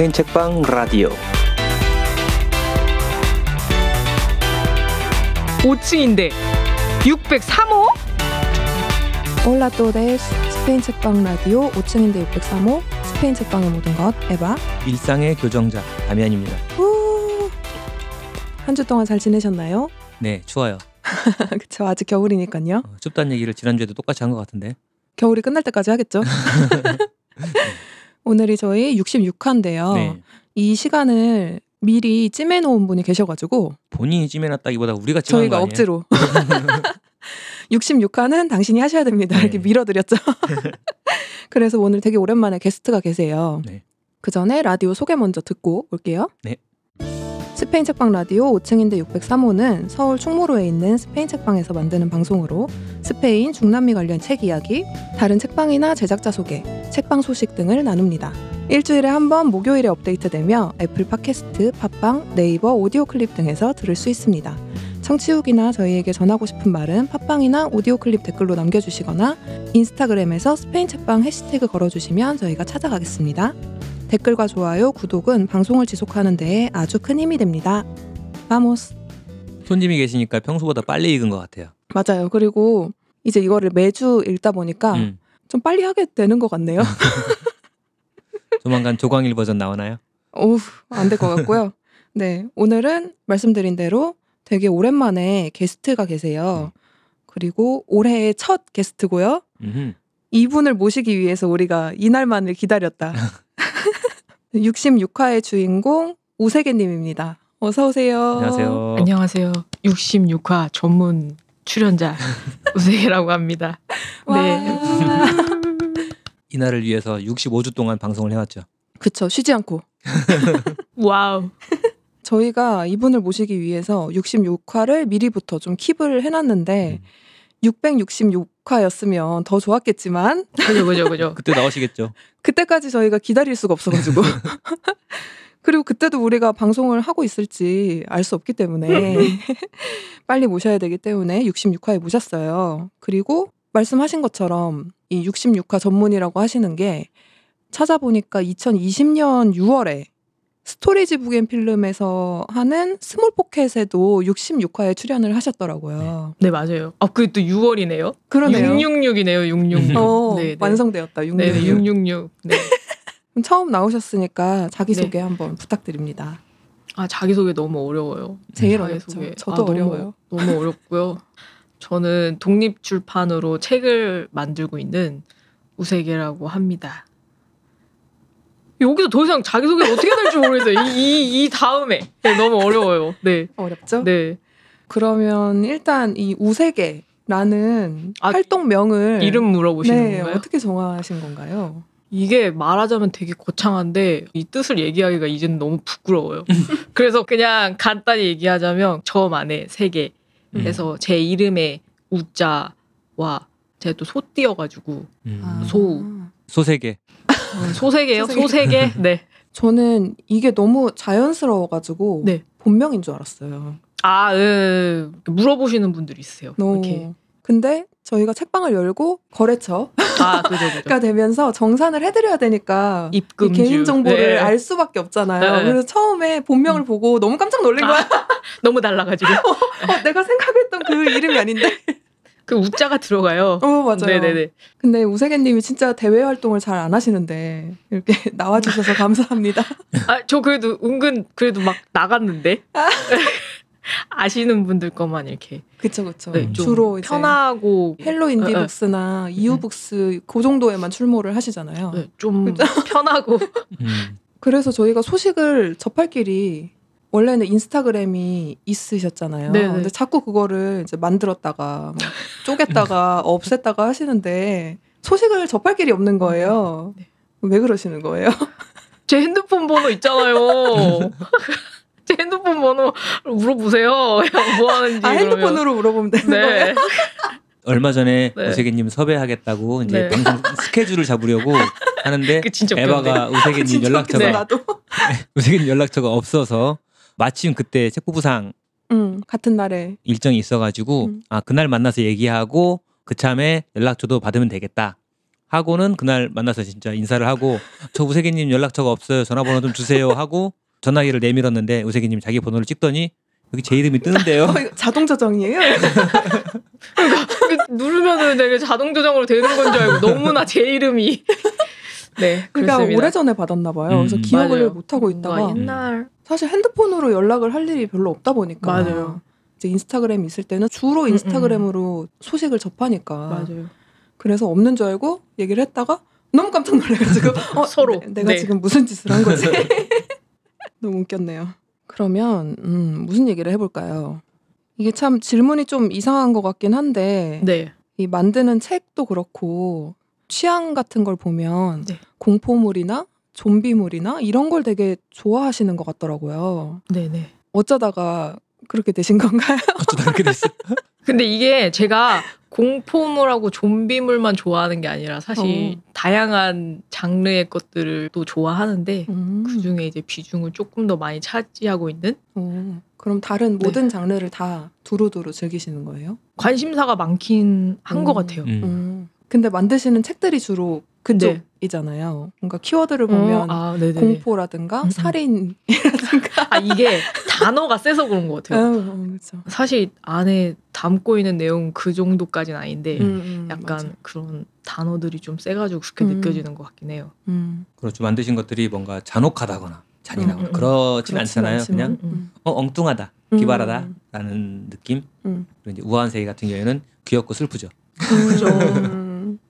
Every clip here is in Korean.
스페인 책방 라디오 5층인데 603호? 올라 또데스 스페인 책방 라디오 5층인데 603호 스페인 책방의 모든 것 에바 일상의 교정자 다미안입니다. 한 주 동안 잘 지내셨나요? 네, 추워요. 그쵸 아직 겨울이니까요 어, 춥다는 얘기를 지난주에도 똑같이 한 것 같은데. 겨울이 끝날 때까지 하겠죠 오늘이 저희 66화인데요 네. 이 시간을 미리 찜해놓은 분이 계셔가지고 본인이 찜해놨다기보다 우리가 찜한 저희가 거 아니에요? 억지로 66화는 당신이 하셔야 됩니다 네. 이렇게 밀어드렸죠 그래서 오늘 되게 오랜만에 게스트가 계세요 네. 그 전에 라디오 소개 먼저 듣고 올게요 네. 스페인 책방 라디오 5층인데 603호는 서울 충무로에 있는 스페인 책방에서 만드는 방송으로 스페인 중남미 관련 책 이야기, 다른 책방이나 제작자 소개, 책방 소식 등을 나눕니다. 일주일에 한 번 목요일에 업데이트되며 애플 팟캐스트, 팟빵, 네이버 오디오 클립 등에서 들을 수 있습니다. 청취 후기나 저희에게 전하고 싶은 말은 팟빵이나 오디오 클립 댓글로 남겨주시거나 인스타그램에서 스페인 책방 해시태그 걸어주시면 저희가 찾아가겠습니다. 댓글과 좋아요, 구독은 방송을 지속하는 데에 아주 큰 힘이 됩니다. 바모스. 손님이 계시니까 평소보다 빨리 익은 것 같아요. 맞아요. 그리고 이제 이거를 매주 읽다 보니까 음. 좀 빨리 하게 되는 것 같네요. 조만간 조광일 버전 나오나요? 오우, 안될 것 같고요. 네, 오늘은 말씀드린 대로 되게 오랜만에 게스트가 계세요. 그리고 올해의 첫 게스트고요. 음흠. 이분을 모시기 위해서 우리가 이날만을 기다렸다. 66화의 주인공 우세계님입니다. 어서 오세요. 안녕하세요. 안녕하세요. 66화 전문 출연자 우세계라고 합니다. 와. 네. 이날을 위해서 65주 동안 방송을 해왔죠. 그쵸, 쉬지 않고. wow. 저희가 이분을 모시기 위해서 66화를 미리부터 좀 keep을 해놨는데 음. 666화였으면 더 좋았겠지만 그죠 그죠 그죠. 그때 나오시겠죠. 그때까지 저희가 기다릴 수가 없어가지고 그리고 그때도 우리가 방송을 하고 있을지 알 수 없기 때문에 빨리 모셔야 되기 때문에 66화에 모셨어요. 그리고 말씀하신 것처럼 이 66화 전문이라고 하시는 게 찾아보니까 2020년 6월에 스토리지 북앤 필름에서 하는 스몰 포켓에도 66화에 출연을 하셨더라고요. 네 맞아요. 아 그게 또 6월이네요. 그러네요. 666이네요. 666. 어, 네, 네. 완성되었다. 666. 네, 네, 666. 네. 그럼 처음 나오셨으니까 자기소개 네. 한번 부탁드립니다. 아 자기소개 너무 어려워요. 제일. 어렵죠. 저도 아, 너무- 어려워요. 너무 어렵고요. 저는 독립 출판으로 책을 만들고 있는 우세계라고 합니다. 여기서 더 이상 자기소개 어떻게 될지 모르겠어요. 이, 이, 이 다음에. 네, 너무 어려워요. 네. 어렵죠? 네. 그러면 일단 이 우세계라는 아, 활동명을 이름 물어보시는 네, 건가요? 어떻게 정하신 건가요? 이게 말하자면 되게 거창한데 이 뜻을 얘기하기가 이제는 너무 부끄러워요. 그래서 그냥 간단히 얘기하자면 저만의 세계에서 음. 제 이름의 우자와 제가 또 소띠여가지고 음. 아. 소우. 소세계. 음, 소세계요? 소세계. 네. 저는 이게 너무 자연스러워가지고 네. 본명인 줄 알았어요. 아, 음, 물어보시는 분들이 있어요. 너무. 이렇게. 근데 저희가 책방을 열고 거래처가 아. 되면서 정산을 해드려야 되니까 이 입금주. 개인 정보를 네. 알 수밖에 없잖아요. 네. 그래서 처음에 본명을 보고 너무 깜짝 놀란 거야. 너무 달라가지고. 어, 내가 생각했던 그 이름이 아닌데. 그 우자가 들어가요. 어 맞아요. 네네네. 근데 우세계님이 진짜 대외 활동을 잘 안 하시는데 이렇게 나와주셔서 감사합니다. 아, 저 그래도 은근 그래도 막 나갔는데. 아시는 분들 것만 이렇게 그쵸 그쵸. 네, 좀 주로 이제 편하고 헬로 네, 인디북스나 이후북스 그 정도에만 출몰을 하시잖아요. 네, 좀 편하고 음. 그래서 저희가 소식을 접할 길이 원래는 인스타그램이 있으셨잖아요. 네네. 근데 자꾸 그거를 이제 만들었다가 막 쪼갰다가 없앴다가 하시는데 소식을 접할 길이 없는 거예요. 네. 왜 그러시는 거예요? 제 핸드폰 번호 있잖아요. 제 핸드폰 번호 물어보세요. 뭐 하는지. 아 그러면. 핸드폰으로 물어보면 되는 네. 거예요? 얼마 전에 네. 우세계님 섭외하겠다고 이제 네. 방송 스케줄을 잡으려고 하는데 그 에바가 우세계님 진짜 연락처가 나도. 우세계님 연락처가 없어서 마침 그때 책부부상 응, 같은 날에. 일정이 있어가지고 음. 아 그날 만나서 얘기하고 그참에 연락처도 받으면 되겠다 하고는 그날 만나서 진짜 인사를 하고 저 우세기님 연락처가 없어요. 전화번호 좀 주세요 하고 전화기를 내밀었는데 우세기님 자기 번호를 찍더니 여기 제 이름이 뜨는데요. 어, 자동 저장이에요? 누르면은 내가 자동 조정으로 되는 건 줄 알고 너무나 제 이름이 네 그러니까 그렇습니다. 오래전에 받았나 봐요. 그래서 음, 기억을 맞아요. 못 하고 있다가 옛날 사실 핸드폰으로 연락을 할 일이 별로 없다 보니까 맞아요. 이제 인스타그램 있을 때는 주로 음, 인스타그램으로 소식을 접하니까 맞아요. 그래서 없는 줄 알고 얘기를 했다가 너무 깜짝 놀라가지고 어, 서로. 내, 가 네. 지금 무슨 짓을 한 거지? 너무 웃겼네요. 그러면 음, 무슨 얘기를 해볼까요? 이게 참 질문이 좀 이상한 것 같긴 한데 네. 이 만드는 책도 그렇고 취향 같은 걸 보면 네. 공포물이나 좀비물이나 이런 걸 되게 좋아하시는 것 같더라고요. 네네. 어쩌다가 그렇게 되신 건가요? 어쩌다 그렇게 됐어. 근데 이게 제가 공포물하고 좀비물만 좋아하는 게 아니라 사실 어. 다양한 장르의 것들을 또 좋아하는데 음. 그 중에 이제 비중을 조금 더 많이 차지하고 있는 어, 그럼 다른 네. 모든 장르를 다 두루두루 즐기시는 거예요? 관심사가 많긴 한것 음. 같아요. 음. 음. 근데 만드시는 책들이 주로 그쪽이잖아요. 뭔가 키워드를 보면 어, 아. 공포라든가 음, 음. 살인이라든가 아 이게 단어가 세서 그런 것 같아요. 어, 어, 그렇죠. 사실 안에 담고 있는 내용 그 정도까지는 아닌데 음, 음, 약간 맞아. 그런 단어들이 좀 세가지고 그렇게 음. 느껴지는 것 같긴 해요. 음. 그렇죠. 만드신 것들이 뭔가 잔혹하다거나 잔인하거나 음, 음, 음. 그렇진 않잖아요. 않지만, 그냥 음. 어 엉뚱하다, 음. 기발하다라는 느낌. 음. 그리고 이제 우아한 세계 같은 경우에는 귀엽고 슬프죠. 그죠.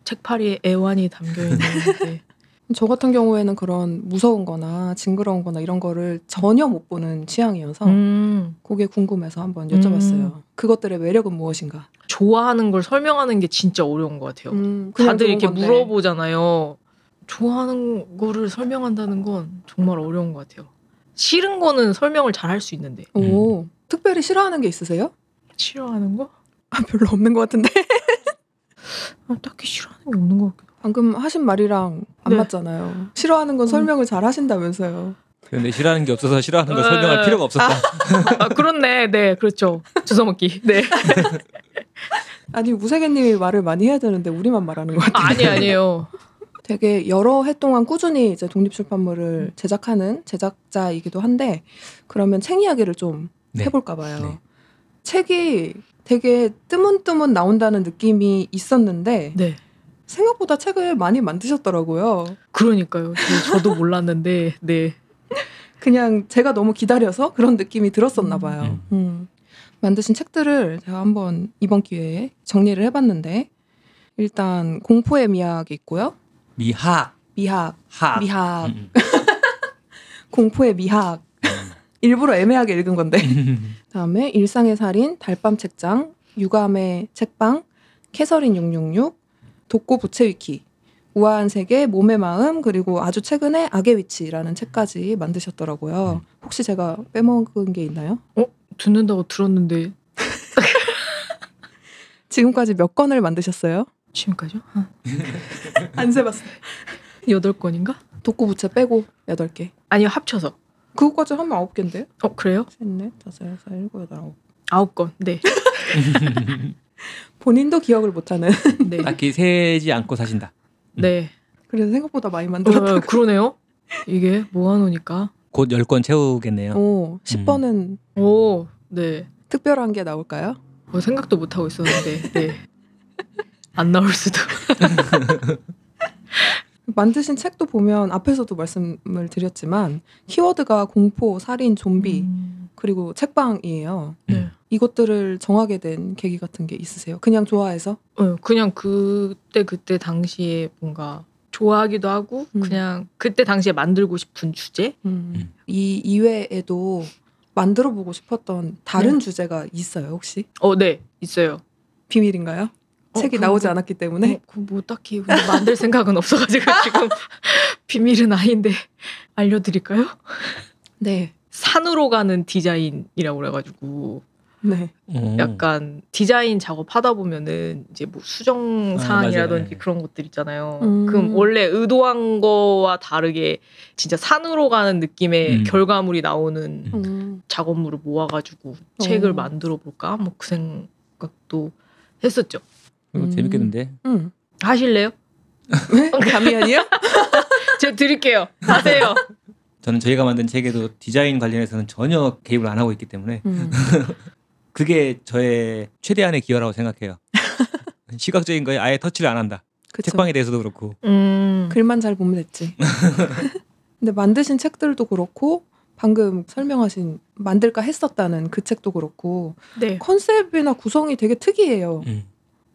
음. 책파리에 애환이 담겨 있는데 저 같은 경우에는 그런 무서운 거나 징그러운 거나 이런 거를 전혀 못 보는 취향이어서 음, 그게 궁금해서 한번 여쭤봤어요. 음. 그것들의 매력은 무엇인가? 좋아하는 걸 설명하는 게 진짜 어려운 것 같아요. 음, 다들 이렇게 건데. 물어보잖아요. 좋아하는 거를 설명한다는 건 정말 어려운 것 같아요. 싫은 거는 설명을 잘 할 수 있는데 오, 특별히 싫어하는 게 있으세요? 싫어하는 거? 아, 별로 없는 것 같은데. 아, 딱히 싫어하는 게 없는 것 같기도. 방금 하신 말이랑 안 네. 맞잖아요. 싫어하는 건 음. 설명을 잘 하신다면서요. 그런데 싫어하는 게 없어서 싫어하는 걸 네. 설명할 필요가 없었다. 아 그렇네, 네 그렇죠. 주워먹기. 네. 아니 무세계님이 말을 많이 해야 되는데 우리만 말하는 것 같아요. 아니 아니에요. 되게 여러 해 동안 꾸준히 이제 독립출판물을 제작하는 제작자이기도 한데 그러면 책 이야기를 좀 네. 해볼까 봐요. 네. 책이 되게 뜨문뜨문 나온다는 느낌이 있었는데 네. 생각보다 책을 많이 만드셨더라고요. 그러니까요. 저- 저도 몰랐는데, 네. 그냥 제가 너무 기다려서 그런 느낌이 들었었나 음. 봐요. 음. 만드신 책들을 제가 한번 이번 기회에 정리를 해봤는데 일단 공포의 미학이 있고요. 미학, 미학, 학, 미학, 음, 공포의 미학. 일부러 애매하게 읽은 건데. 음. 다음에 일상의 살인, 달밤 책장, 유감의 책방, 캐서린 666, 독고 부채 위키, 우아한 세계, 몸의 마음, 그리고 아주 최근에 악의 위치라는 책까지 만드셨더라고요. 혹시 제가 빼먹은 게 있나요? 듣는다고 들었는데 지금까지 몇 권을 만드셨어요? 지금까지요? 한안 세봤어요. 여덟 건인가? 독고 부채 빼고 8개. 아니요 합쳐서. 그거까지 하면 9개인데요? 어 그래요? 셋, 넷, 다섯, 여섯, 일곱, 여덟, 아홉. 아홉 건. 네. 본인도 기억을 못하는. 네. 딱히 세지 않고 사신다. 네. 그래서 생각보다 많이 만들었다. 어, 그러네요. 이게 모아놓으니까. 곧 10건 채우겠네요. 오, 10번은 오, 네. 특별한 게 나올까요? 뭐 생각도 못 하고 있었는데, 네. 안 나올 수도. 만드신 책도 보면 앞에서도 말씀을 드렸지만 키워드가 공포, 살인, 좀비 음, 그리고 책방이에요. 네. 이것들을 정하게 된 계기 같은 게 있으세요? 그냥 좋아해서? 어, 그냥 그때 그때 당시에 뭔가 좋아하기도 하고 음. 그냥 그때 당시에 만들고 싶은 주제 음. 이 이외에도 만들어 보고 싶었던 다른 네. 주제가 있어요 혹시? 어 네 있어요 비밀인가요? 어, 책이 그거 나오지 뭐- 않았기 때문에 어, 그뭐 딱히 만들 생각은 없어가지고 지금 비밀은 아닌데 알려드릴까요? 네, 산으로 가는 디자인이라고 그래가지고 네, 어. 약간 디자인 작업 하다 보면은 이제 뭐 수정 아, 사항이라든지 맞아요. 그런 것들 있잖아요. 음. 그럼 원래 의도한 거와 다르게 진짜 산으로 가는 느낌의 음. 결과물이 나오는 음. 음, 작업물을 모아가지고 책을 어. 만들어 볼까? 뭐 그 생각도 했었죠. 이거 음. 재밌겠는데. 음. 하실래요? 왜? 감이 아니야? 제가 드릴게요. 하세요. 저는 저희가 만든 책에도 디자인 관련해서는 전혀 개입을 안 하고 있기 때문에 음. 그게 저의 최대한의 기여라고 생각해요. 시각적인 거에 아예 터치를 안 한다. 그쵸. 책방에 대해서도 그렇고. 음. 글만 잘 보면 됐지. 근데 만드신 책들도 그렇고 방금 설명하신 만들까 했었다는 그 책도 그렇고 네. 컨셉이나 구성이 되게 특이해요. 음.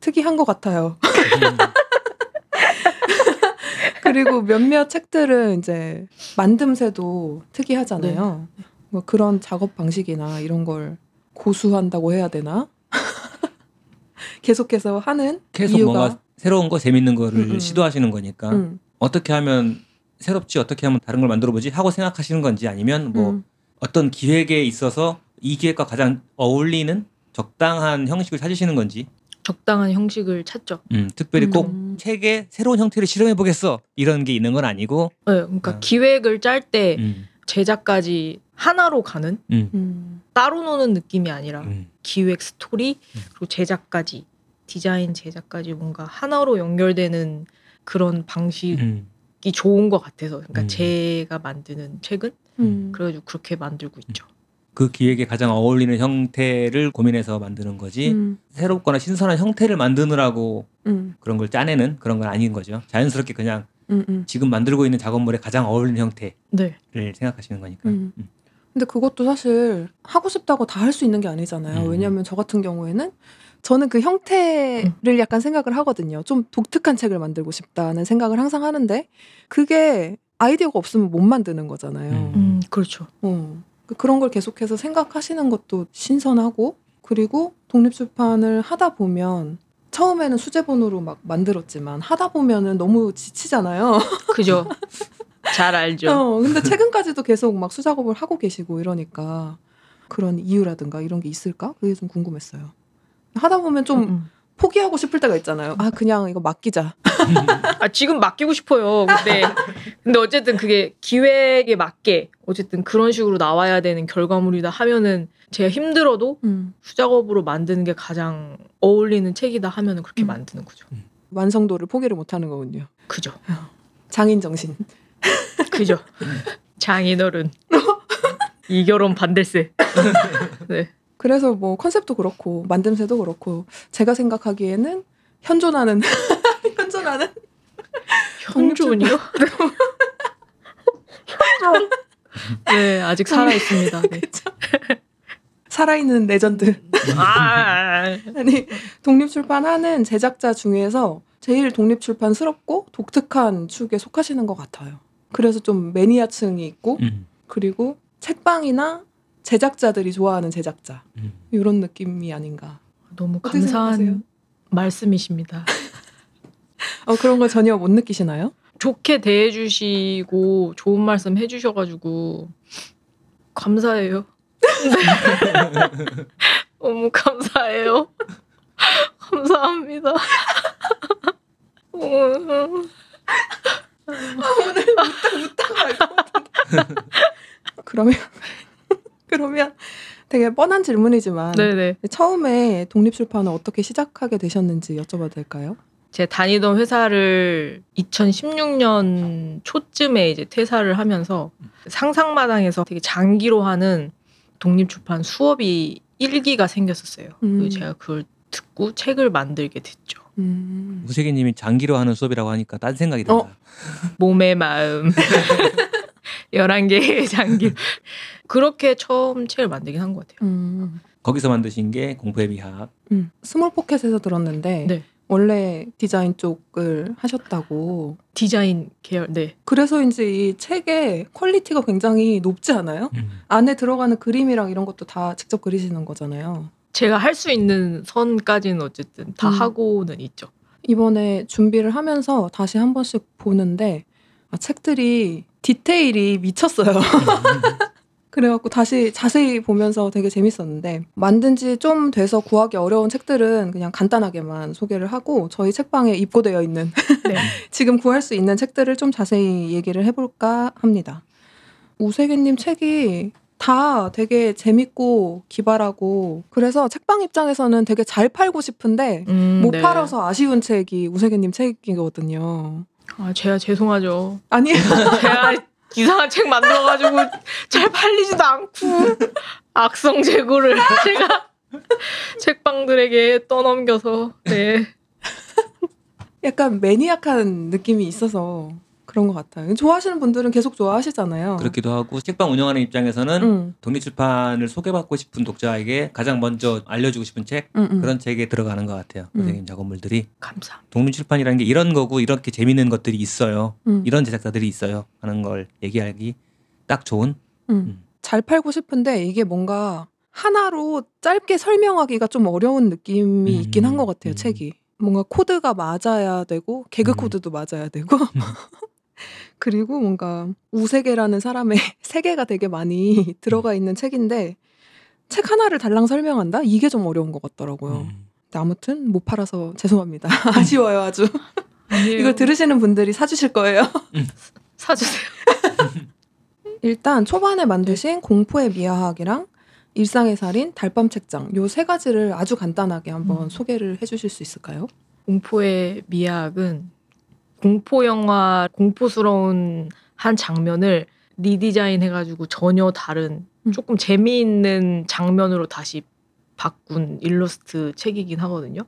특이한 것 같아요. 그리고 몇몇 책들은 이제 만듦새도 특이하잖아요. 뭐 그런 작업 방식이나 이런 걸 고수한다고 해야 되나? 계속해서 하는 계속 이유가 뭔가 새로운 거 재밌는 거를 음, 음. 시도하시는 거니까 음, 어떻게 하면 새롭지 어떻게 하면 다른 걸 만들어 보지 하고 생각하시는 건지 아니면 뭐 음, 어떤 기획에 있어서 이 기획과 가장 어울리는 적당한 형식을 찾으시는 건지 적당한 형식을 찾죠. 음, 특별히 꼭 음. 책에 새로운 형태를 실험해 보겠어 이런 게 있는 건 아니고 네, 그러니까 아. 기획을 짤 때 음, 제작까지 하나로 가는 음, 음, 따로 노는 느낌이 아니라 음, 기획 스토리 음. 그리고 제작까지 디자인 제작까지 뭔가 하나로 연결되는 그런 방식이 음. 좋은 것 같아서 그러니까 음. 제가 만드는 책은 음. 그래가지고 그렇게 만들고 있죠. 그 기획에 가장 어울리는 형태를 고민해서 만드는 거지 음, 새롭거나 신선한 형태를 만드느라고 음, 그런 걸 짜내는 그런 건 아닌 거죠 자연스럽게 그냥 음, 음. 지금 만들고 있는 작업물에 가장 어울리는 형태를 네. 생각하시는 거니까 음. 음. 근데 그것도 사실 하고 싶다고 다 할 수 있는 게 아니잖아요. 음. 왜냐하면 저 같은 경우에는 저는 그 형태를 약간 생각을 하거든요. 좀 독특한 책을 만들고 싶다는 생각을 항상 하는데 그게 아이디어가 없으면 못 만드는 거잖아요. 음. 음, 그렇죠. 어. 그- 그런 걸 계속해서 생각하시는 것도 신선하고 그리고 독립출판을 하다 보면 처음에는 수제본으로 막 만들었지만 하다 보면은 너무 지치잖아요. 그죠. 잘 알죠. 어, 근데 최근까지도 계속 막 수작업을 하고 계시고 이러니까 그런 이유라든가 이런 게 있을까? 그게 좀 궁금했어요. 하다 보면 좀 음. 포기하고 싶을 때가 있잖아요. 아, 그냥 이거 맡기자. 아 지금 맡기고 싶어요. 근데 근데 어쨌든 그게 기획에 맞게 어쨌든 그런 식으로 나와야 되는 결과물이다 하면은 제가 힘들어도 음. 수작업으로 만드는 게 가장 어울리는 책이다 하면은 그렇게 음. 만드는 거죠. 완성도를 포기를 못 하는 거군요. 그죠. 장인 정신. 그죠. 장인어른. 이 결혼 반댈세. 네. 그래서 뭐 컨셉도 그렇고 만듦새도 그렇고 제가 생각하기에는 현존하는 현존하는 현존이요? 현존. 네, 아직 살아 있습니다. 네. 살아있는 레전드. 아, 아니 독립출판하는 제작자 중에서 제일 독립출판스럽고 독특한 축에 속하시는 것 같아요. 그래서 좀 매니아층이 있고 음, 그리고 책방이나 제작자들이 좋아하는 제작자 음. 이런 느낌이 아닌가. 너무 어떻게 생각하세요? 감사한 말씀이십니다. 어, 그런 거 전혀 못 느끼시나요? 좋게 대해주시고 좋은 말씀 해주셔가지고 감사해요. 너무 감사해요. 감사합니다. 어, 그러면 그러면 되게 뻔한 질문이지만 네네. 처음에 독립출판을 어떻게 시작하게 되셨는지 여쭤봐도 될까요? 제가 다니던 회사를 2016년 초쯤에 이제 퇴사를 하면서 상상마당에서 되게 장기로 하는 독립출판 수업이 일기가 생겼었어요. 음. 그리고 제가 그걸 듣고 책을 만들게 됐죠. 음. 우세계님이 장기로 하는 수업이라고 하니까 딴 생각이 든다. 어. 몸의 마음. 11개의 장기. 그렇게 처음 책을 만들긴 한 것 같아요. 음. 거기서 만드신 게 공포의 미학. 음. 스몰 포켓에서 들었는데 네. 원래 디자인 쪽을 하셨다고 디자인 계열, 네. 그래서인지 이 책의 quality가 굉장히 높지 않아요? 음. 안에 들어가는 그림이랑 이런 것도 다 직접 그리시는 거잖아요. 제가 할 수 있는 선까지는 어쨌든 다 음. 하고는 있죠. 이번에 준비를 하면서 다시 한 번씩 보는데 아, 책들이 디테일이 미쳤어요. 그래갖고 다시 자세히 보면서 되게 재밌었는데 만든 지 좀 돼서 구하기 어려운 책들은 그냥 간단하게만 소개를 하고 저희 책방에 입고되어 있는 네. 지금 구할 수 있는 책들을 좀 자세히 얘기를 해볼까 합니다. 우세기님 책이 다 되게 재밌고 기발하고 그래서 책방 입장에서는 되게 잘 팔고 싶은데 음, 못 네. 팔아서 아쉬운 책이 우세계님 책이거든요. 아, 제가 죄송하죠. 아니에요. 제가 이상한 책 만들어가지고 잘 팔리지도 않고 악성 재고를 제가 책방들에게 떠넘겨서 네. 약간 매니악한 느낌이 있어서 그런 것 같아요. 좋아하시는 분들은 계속 좋아하시잖아요. 그렇기도 하고 책방 운영하는 입장에서는 응, 독립출판을 소개받고 싶은 독자에게 가장 먼저 알려주고 싶은 책 응, 응. 그런 책에 들어가는 것 같아요. 음. 선생님 작업물들이 감사. 독립출판이라는 게 이런 거고 이렇게 재밌는 것들이 있어요. 응, 이런 제작자들이 있어요. 하는 걸 얘기하기 딱 좋은. 응. 음. 잘 팔고 싶은데 이게 뭔가 하나로 짧게 설명하기가 좀 어려운 느낌이 음, 있긴 한 것 같아요. 음. 책이 뭔가 코드가 맞아야 되고 개그 음. 코드도 맞아야 되고 그리고 뭔가 우세계라는 사람의 세계가 되게 많이 들어가 있는 책인데 책 하나를 달랑 설명한다? 이게 좀 어려운 것 같더라고요. 음. 근데 아무튼 못 팔아서 죄송합니다. 아쉬워요 아주. 이걸 들으시는 분들이 사주실 거예요. 사주세요. 일단 초반에 만드신 공포의 미화학이랑 일상의 살인, 달밤 책장 요 세 가지를 아주 간단하게 한번 음. 소개를 해주실 수 있을까요? 공포의 미학은 공포 영화 공포스러운 한 장면을 리디자인 해가지고 전혀 다른 음. 조금 재미있는 장면으로 다시 바꾼 일러스트 책이긴 하거든요.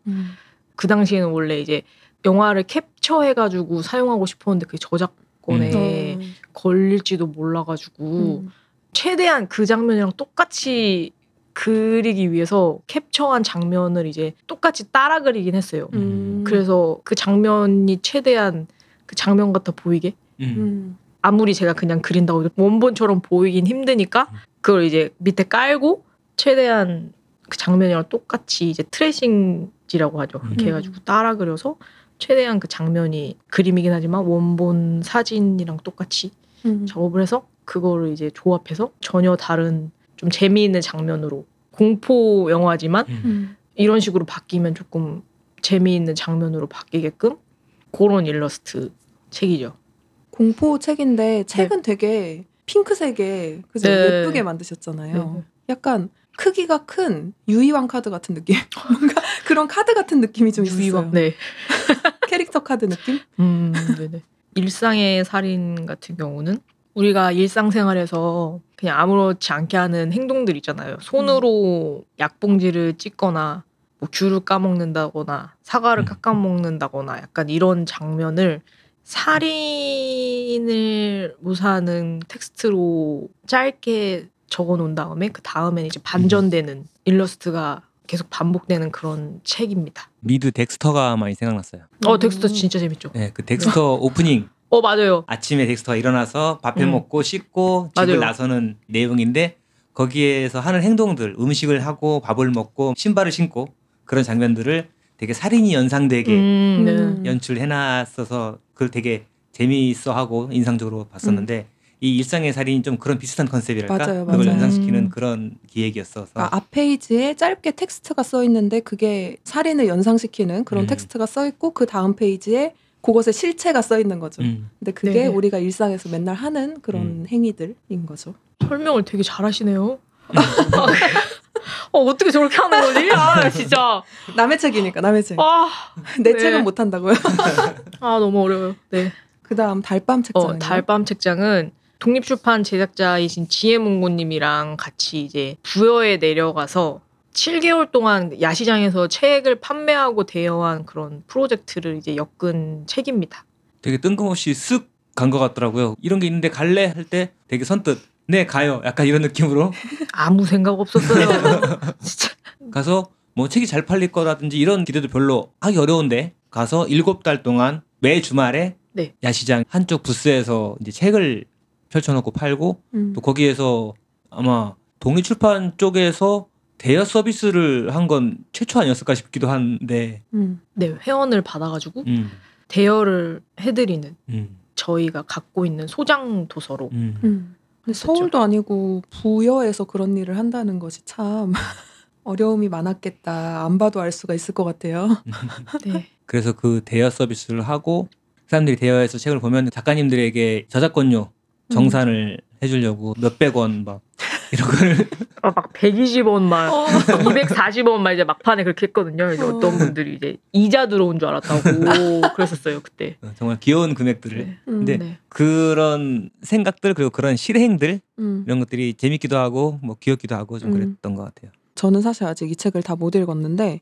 그 당시에는 원래 이제 영화를 캡처해가지고 사용하고 싶었는데 그게 저작권에 어. 걸릴지도 몰라가지고 음. 최대한 그 장면이랑 똑같이 그리기 위해서 캡처한 장면을 이제 똑같이 따라 그리긴 했어요. 음. 그래서 그 장면이 최대한 그 장면 같아 보이게 음. 음. 아무리 제가 그냥 그린다고 해도 원본처럼 보이긴 힘드니까 그걸 이제 밑에 깔고 최대한 그 장면이랑 똑같이 이제 트레이싱지라고 하죠. 그렇게 음. 해가지고 따라 그려서 최대한 그 장면이 그림이긴 하지만 원본 사진이랑 똑같이 음. 작업을 해서 그거를 이제 조합해서 전혀 다른 좀 재미있는 장면으로 공포 영화지만 음. 음. 이런 식으로 바뀌면 조금 재미있는 장면으로 바뀌게끔 그런 일러스트 책이죠. 공포 책인데 책은 되게 핑크색에 그죠 네. 예쁘게 만드셨잖아요. 네. 약간 크기가 큰 유이왕 카드 같은 느낌. 뭔가 그런 카드 같은 느낌이 좀 있어요. 유이왕. 네. 캐릭터 카드 느낌? 음, 네네. 일상의 살인 같은 경우는 우리가 일상생활에서 그냥 아무렇지 않게 하는 행동들 있잖아요. 손으로 약봉지를 찢거나 뭐 귤을 까먹는다거나 사과를 음. 깎아 먹는다거나 약간 이런 장면을 살인을 묘사하는 텍스트로 짧게 적어 놓은 다음에 그 다음에는 이제 반전되는 일러스트가 계속 반복되는 그런 책입니다. 미드 덱스터가 많이 생각났어요. 어 음. 진짜 재밌죠. 네, 그 덱스터 오프닝 어 맞아요. 아침에 덱스터가 일어나서 밥해 음. 먹고 씻고 집을 맞아요. 나서는 내용인데 거기에서 하는 행동들 음식을 하고 밥을 먹고 신발을 신고 그런 장면들을 되게 살인이 연상되게 음, 네. 음. 연출해놨어서 그걸 되게 재미있어 하고 인상적으로 봤었는데 이 일상의 살인이 좀 그런 비슷한 컨셉이랄까 맞아요, 그걸 맞아요. 연상시키는 음. 그런 기획이었어서 아, 앞 페이지에 짧게 텍스트가 써 있는데 그게 살인을 연상시키는 그런 음. 텍스트가 써 있고 그 다음 페이지에 그것의 실체가 써 있는 거죠. 음. 근데 그게 네네. 우리가 일상에서 맨날 하는 그런 음. 행위들인 거죠. 설명을 되게 잘하시네요. 어, 어떻게 저렇게 하는 거지? 아, 진짜. 남의 책이니까 남의 책. 아, 내 네. 책은 못 한다고요. 아 너무 어려워요. 네. 그 다음 달밤 책장. 어, 달밤 책장은 독립출판 제작자이신 지혜문고님이랑 같이 이제 부여에 내려가서 7개월 동안 야시장에서 책을 판매하고 대여한 그런 프로젝트를 이제 엮은 책입니다. 되게 뜬금없이 쓱 간 것 같더라고요. 이런 게 있는데 갈래 할 때 되게 선뜻 네 가요. 약간 이런 느낌으로 아무 생각 없었어요. 진짜. 가서 뭐 책이 잘 팔릴 거라든지 이런 기대도 별로 하기 어려운데 가서 일곱 달 동안 매 주말에 네. 야시장 한쪽 부스에서 이제 책을 펼쳐놓고 팔고 음. 또 거기에서 아마 독립출판 쪽에서 대여 서비스를 한 건 최초 아니었을까 싶기도 한데 음. 네, 회원을 받아가지고 음, 대여를 해드리는 음, 저희가 갖고 있는 소장 도서로 음. 음. 근데 그랬었죠. 서울도 아니고 부여에서 그런 일을 한다는 것이 참 어려움이 많았겠다. 안 봐도 알 수가 있을 것 같아요. 네. 그래서 그 대여 서비스를 하고 사람들이 대여해서 책을 보면 작가님들에게 저작권료 정산을 해주려고 몇백 원 막 이런 거를 아, 막 120원만 어. 240원만 이제 막판에 그렇게 했거든요. 이제 어. 어떤 분들이 이제 이자 들어온 줄 알았다고 그랬었어요 그때. 정말 귀여운 금액들을 네. 음, 근데 네. 그런 생각들 그리고 그런 실행들 음. 이런 것들이 재밌기도 하고 뭐 귀엽기도 하고 좀 음. 그랬던 것 같아요. 저는 사실 아직 이 책을 다 못 읽었는데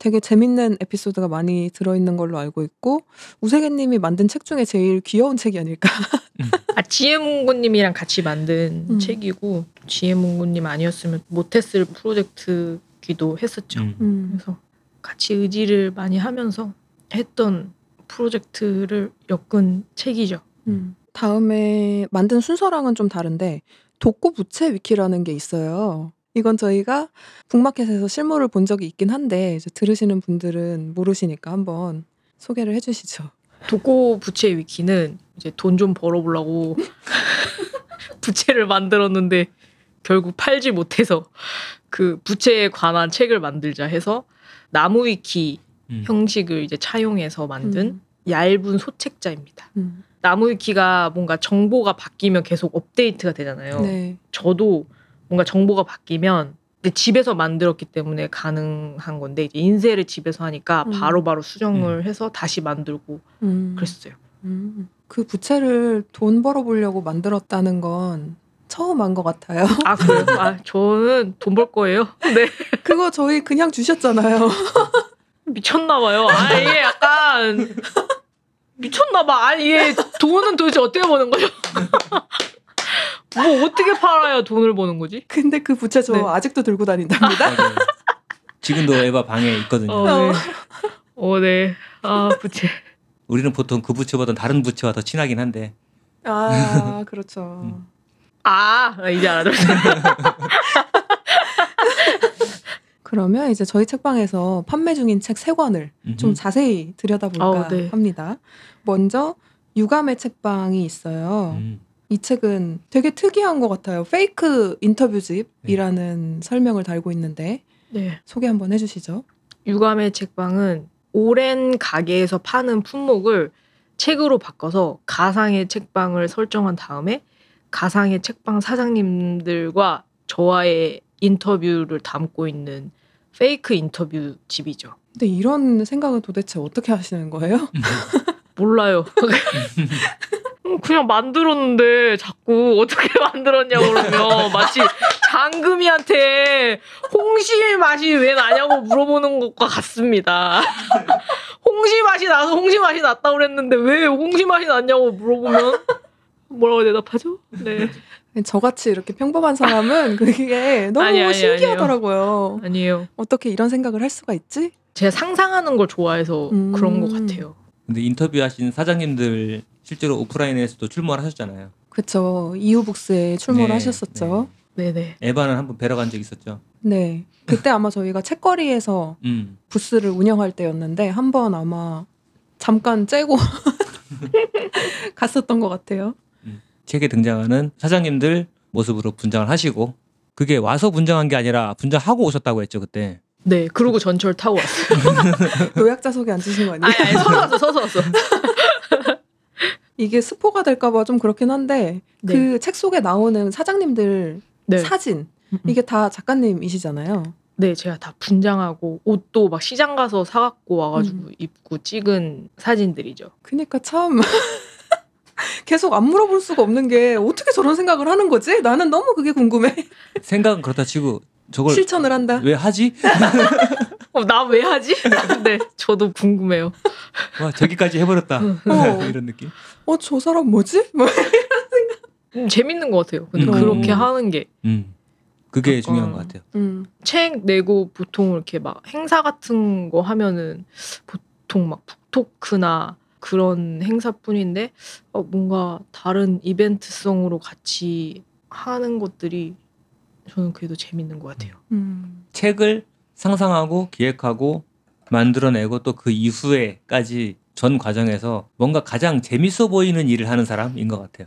되게 재밌는 에피소드가 많이 들어있는 걸로 알고 있고 우세개님이 만든 책 중에 제일 귀여운 책이 아닐까. 아 지혜문구님이랑 같이 만든 음. 책이고 지혜문구님 아니었으면 못했을 프로젝트기도 했었죠. 음. 음. 그래서 같이 의지를 많이 하면서 했던 프로젝트를 엮은 책이죠. 음. 다음에 만든 순서랑은 좀 다른데 독고 부채 위키라는 게 있어요. 이건 저희가 북마켓에서 실물을 본 적이 있긴 한데 이제 들으시는 분들은 모르시니까 한번 소개를 해주시죠. 독고 부채 위키는 이제 돈 좀 벌어보려고 부채를 만들었는데 결국 팔지 못해서 그 부채에 관한 책을 만들자 해서 나무 위키 음. 형식을 이제 차용해서 만든 음. 얇은 소책자입니다. 음. 나무 위키가 뭔가 정보가 바뀌면 계속 업데이트가 되잖아요. 네. 저도 뭔가 정보가 바뀌면 근데 집에서 만들었기 때문에 가능한 건데 이제 인쇄를 집에서 하니까 음. 바로바로 수정을 해서 다시 만들고 음. 그랬어요. 음. 그 부채를 돈 벌어보려고 만들었다는 건 처음 한 것 같아요. 아 그래요? 아 저는 돈 벌 거예요. 네 그거 저희 그냥 주셨잖아요. 미쳤나 봐요. 아 이게 약간 미쳤나 봐. 아 이게 돈은 도대체 어떻게 버는 거죠? 뭐 어떻게 팔아야 돈을 버는 거지? 근데 그 부채 저 네. 아직도 들고 다닌답니다. 맞아요. 지금도 에바 방에 있거든요. 어, 네. 어, 네. 아, 부채. 우리는 보통 그 부채보다 다른 부채와 더 친하긴 한데 아, 그렇죠. 음. 아, 이제 알아들었어요. 그러면 이제 저희 책방에서 판매 중인 책 세 권을 좀 음. 자세히 들여다볼까 어, 네. 합니다. 먼저 유감의 책방이 있어요. 음. 이 책은 되게 특이한 것 같아요. 페이크 인터뷰집이라는 설명을 달고 있는데 네. 소개 한번 해주시죠. 유감의 책방은 오랜 가게에서 파는 품목을 책으로 바꿔서 가상의 책방을 설정한 다음에 가상의 책방 사장님들과 저와의 인터뷰를 담고 있는 페이크 인터뷰 집이죠. 근데 이런 생각은 도대체 어떻게 하시는 거예요? 몰라요. 음, 그냥 만들었는데 자꾸 어떻게 만들었냐고 그러면 마치 장금이한테 홍시 맛이 왜 나냐고 물어보는 것과 같습니다. 홍시 맛이 나서 홍시 맛이 났다고 그랬는데 왜 홍시 맛이 났냐고 물어보면 뭐라고 대답하죠? 네. 저같이 이렇게 평범한 사람은 그게 너무 아니, 아니, 신기하더라고요. 아니에요. 어떻게 이런 생각을 할 수가 있지? 제가 상상하는 걸 좋아해서 음. 그런 것 같아요. 근데 인터뷰하신 사장님들 실제로 오프라인에서도 출몰 하셨잖아요. 그쵸. 이후북스에 출몰을 네, 하셨었죠. 네 네. 에바는 한번 뵈러 간 적 있었죠. 네. 그때 아마 저희가 책거리에서 음. 부스를 운영할 때였는데 한 번 아마 잠깐 째고 갔었던 것 같아요. 책에 등장하는 사장님들 모습으로 분장을 하시고 그게 와서 분장한 게 아니라 분장하고 오셨다고 했죠 그때. 네. 그러고 전철 타고 왔어요. 노약자 속에 앉으신 거 아니에요? 아니 아니 서서 왔어 서서 왔어. 이게 스포가 될까봐 좀 그렇긴 한데 네. 그책 속에 나오는 사장님들 네. 사진 음, 음. 이게 다 작가님이시잖아요. 네, 제가 다 분장하고 옷도 막 시장 가서 사갖고 와가지고 음. 입고 찍은 사진들이죠. 그니까 참 계속 안 물어볼 수가 없는 게 어떻게 저런 생각을 하는 거지? 나는 너무 그게 궁금해. 생각은 그렇다 치고 저걸 실천을 한다. 왜 하지? 어, 나 왜 하지? 네, 저도 궁금해요. 와 저기까지 해버렸다. 어. 이런 느낌. 어, 저 사람 뭐지? 뭐. 음, 재밌는 것 같아요. 근데 음. 그렇게 하는 게. 음. 그게 약간- 중요한 것 같아요. 음. 책 내고 보통 이렇게 막 행사 같은 거 하면은 보통 막 북토크나 그런 행사뿐인데 어, 뭔가 다른 이벤트성으로 같이 하는 것들이 저는 그래도 재밌는 것 같아요. 음. 책을 상상하고 기획하고 만들어내고 또 그 이후에까지 전 과정에서 뭔가 가장 재밌어 보이는 일을 하는 사람인 것 같아요.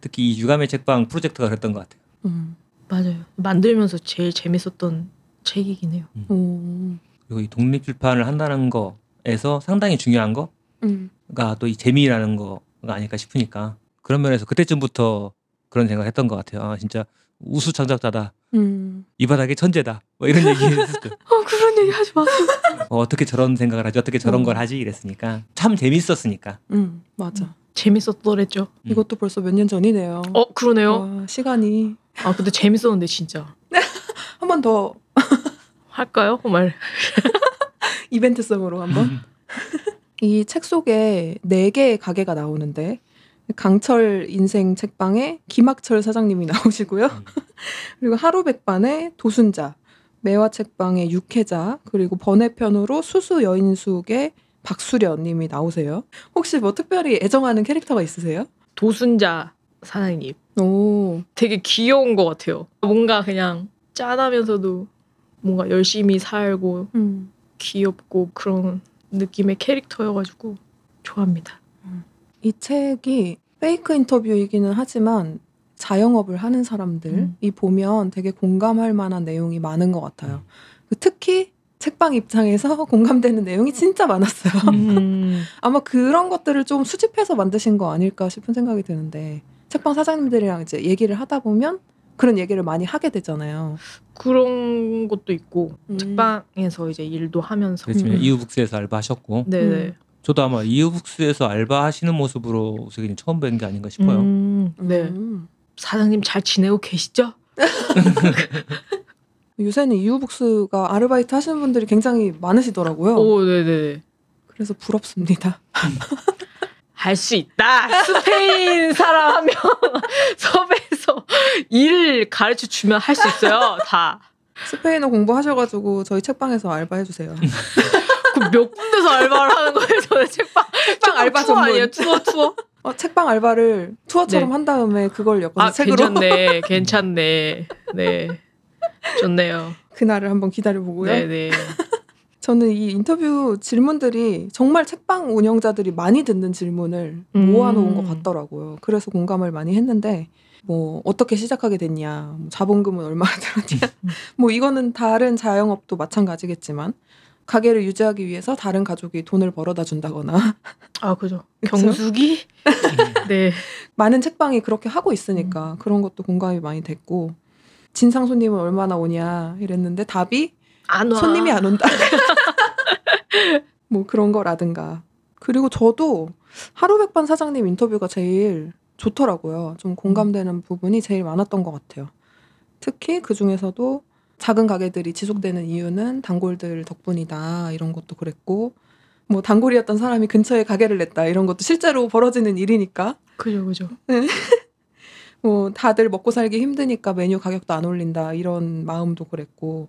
특히 이 유감의 책방 프로젝트가 그랬던 것 같아요. 음. 맞아요. 만들면서 제일 재밌었던 책이긴 해요. 오. 그리고 이 독립출판을 한다는 거에서 상당히 중요한 거가 음. 또이 재미라는 거가 아닐까 싶으니까 그런 면에서 그때쯤부터 그런 생각을 했던 것 같아요. 아 진짜 우수 전작자다. 음. 이 바닥의 천재다. 뭐 이런 얘기 했었죠. 어 그런 얘기 하지 마세요. 어, 어떻게 저런 생각을 하지? 어떻게 저런 어. 걸 하지? 이랬으니까 참 재밌었으니까. 음. 맞아. 재밌었더랬죠. 음. 이것도 벌써 몇 년 전이네요. 어 그러네요. 와, 시간이 아 근데 재밌었는데 진짜 한 번 더 할까요? 말. 이벤트성으로 한 번. 이 책 속에 네 개의 가게가 나오는데 강철 인생 책방에 김학철 사장님이 나오시고요. 음. 그리고 하루 백반에 도순자, 매화 책방에 육혜자, 그리고 번외편으로 수수 여인숙의 박수련 님이 나오세요. 혹시 뭐 특별히 애정하는 캐릭터가 있으세요? 도순자 사장님 오, 되게 귀여운 것 같아요. 뭔가 그냥 짠하면서도 뭔가 열심히 살고 음. 귀엽고 그런 느낌의 캐릭터여가지고 좋아합니다. 이 책이 페이크 인터뷰이기는 하지만 자영업을 하는 사람들이 음. 보면 되게 공감할 만한 내용이 많은 것 같아요. 특히 책방 입장에서 공감되는 내용이 진짜 많았어요. 음. 아마 그런 것들을 좀 수집해서 만드신 거 아닐까 싶은 생각이 드는데 책방 사장님들이랑 이제 얘기를 하다 보면 그런 얘기를 많이 하게 되잖아요. 그런 것도 있고 음. 책방에서 이제 일도 하면서 그렇지만 음. 이유북스에서 알바하셨고 네네 음. 저도 아마 이유북스에서 알바하시는 모습으로 우석이님 처음 뵌 게 아닌가 싶어요. 음, 네 음. 사장님 잘 지내고 계시죠? 요새는 이유북스가 아르바이트 하시는 분들이 굉장히 많으시더라고요. 오 네네 그래서 부럽습니다. 할 수 있다. 스페인 사람 하면 섭외해서 일 가르쳐 주면 할 수 있어요. 다. 스페인어 공부하셔가지고 저희 책방에서 알바해주세요. 그 몇 군데서 알바를 하는 거예요. 저는 책방 책방 알바 투어 전문. 아니에요? 투어 투어. 어, 책방 알바를 투어처럼 네. 한 다음에 그걸 엮어서 아 책으로 괜찮네, 괜찮네. 네, 좋네요. 그날을 한번 기다려보고요. 네네. 저는 이 인터뷰 질문들이 정말 책방 운영자들이 많이 듣는 질문을 음. 모아놓은 것 같더라고요. 그래서 공감을 많이 했는데 뭐 어떻게 시작하게 됐냐, 뭐 자본금은 얼마나 들었냐, 음. 뭐 이거는 다른 자영업도 마찬가지겠지만 가게를 유지하기 위해서 다른 가족이 돈을 벌어다 준다거나 아 그죠. 경숙이. 네. 많은 책방이 그렇게 하고 있으니까 그런 것도 공감이 많이 됐고 진상 손님은 얼마나 오냐 이랬는데 답이 안 와. 손님이 안 온다. 뭐 그런 거라든가. 그리고 저도 하루백반 사장님 인터뷰가 제일 좋더라고요. 좀 공감되는 부분이 제일 많았던 것 같아요. 특히 그 중에서도 작은 가게들이 지속되는 이유는 단골들 덕분이다. 이런 것도 그랬고, 뭐 단골이었던 사람이 근처에 가게를 냈다. 이런 것도 실제로 벌어지는 일이니까. 그죠 그죠. 뭐 다들 먹고 살기 힘드니까 메뉴 가격도 안 올린다 이런 마음도 그랬고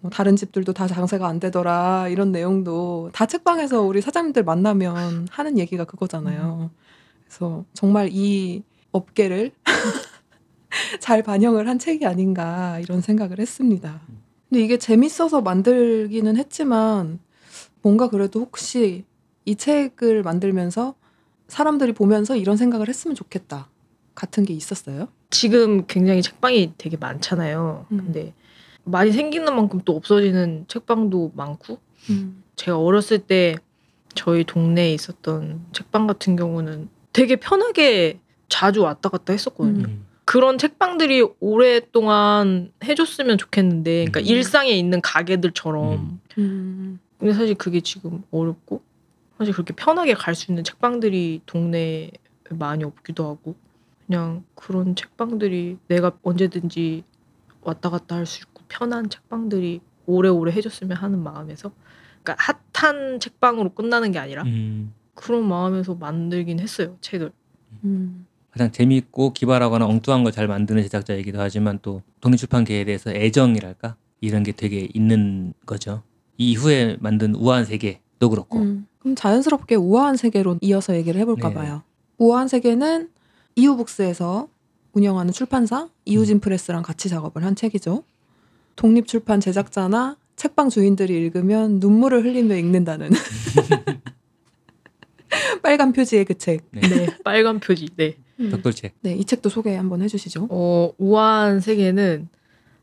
뭐 다른 집들도 다 장사가 안 되더라 이런 내용도 다 책방에서 우리 사장님들 만나면 하는 얘기가 그거잖아요. 그래서 정말 이 업계를 잘 반영을 한 책이 아닌가 이런 생각을 했습니다. 근데 이게 재밌어서 만들기는 했지만 뭔가 그래도 혹시 이 책을 만들면서 사람들이 보면서 이런 생각을 했으면 좋겠다. 같은 게 있었어요? 지금 굉장히 책방이 되게 많잖아요. 음. 근데 많이 생기는 만큼 또 없어지는 책방도 많고 음. 제가 어렸을 때 저희 동네에 있었던 책방 같은 경우는 되게 편하게 자주 왔다 갔다 했었거든요. 음. 그런 책방들이 오랫동안 해줬으면 좋겠는데, 그러니까 음. 일상에 있는 가게들처럼. 음. 음. 근데 사실 그게 지금 어렵고, 사실 그렇게 편하게 갈 수 있는 책방들이 동네에 많이 없기도 하고, 그냥 그런 책방들이 내가 언제든지 왔다 갔다 할 수 있고, 편한 책방들이 오래오래 해줬으면 하는 마음에서, 그러니까 핫한 책방으로 끝나는 게 아니라, 음. 그런 마음에서 만들긴 했어요, 책을. 음. 가장 재미있고 기발하거나 엉뚱한 걸 잘 만드는 제작자이기도 하지만 또 독립출판계에 대해서 애정이랄까 이런 게 되게 있는 거죠. 이후에 만든 우아한 세계도 그렇고 음. 그럼 자연스럽게 우아한 세계로 이어서 얘기를 해볼까 네. 봐요. 우아한 세계는 이후북스에서 운영하는 출판사 이우진 프레스랑 같이 작업을 한 책이죠. 독립 출판 제작자나 책방 주인들이 읽으면 눈물을 흘리며 읽는다는 빨간 표지의 그 책. 네. 네, 빨간 표지. 네. 벽돌책. 네, 이 책도 소개 한번 해주시죠. 어, 우아한 세계는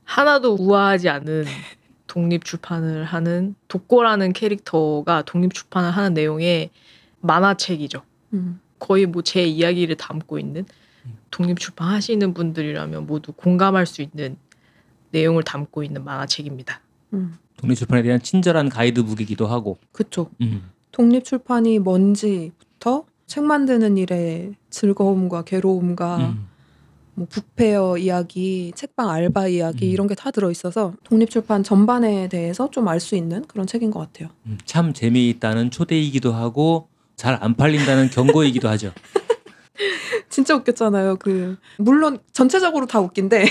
하나도 우아하지 않은 독립 출판을 하는 독고라는 캐릭터가 독립 출판을 하는 내용의 만화책이죠. 음. 거의 뭐 제 이야기를 담고 있는 독립 출판 하시는 분들이라면 모두 공감할 수 있는 내용을 담고 있는 만화책입니다. 음. 독립 출판에 대한 친절한 가이드북이기도 하고. 그쵸. 음. 독립출판이 뭔지부터 책 만드는 일의 즐거움과 괴로움과 음. 뭐 북페어 이야기, 책방 알바 이야기 음. 이런 게 다 들어 있어서 독립출판 전반에 대해서 좀 알 수 있는 그런 책인 것 같아요. 음, 참 재미있다는 초대이기도 하고 잘 안 팔린다는 경고이기도 하죠. 진짜 웃겼잖아요. 그 물론 전체적으로 다 웃긴데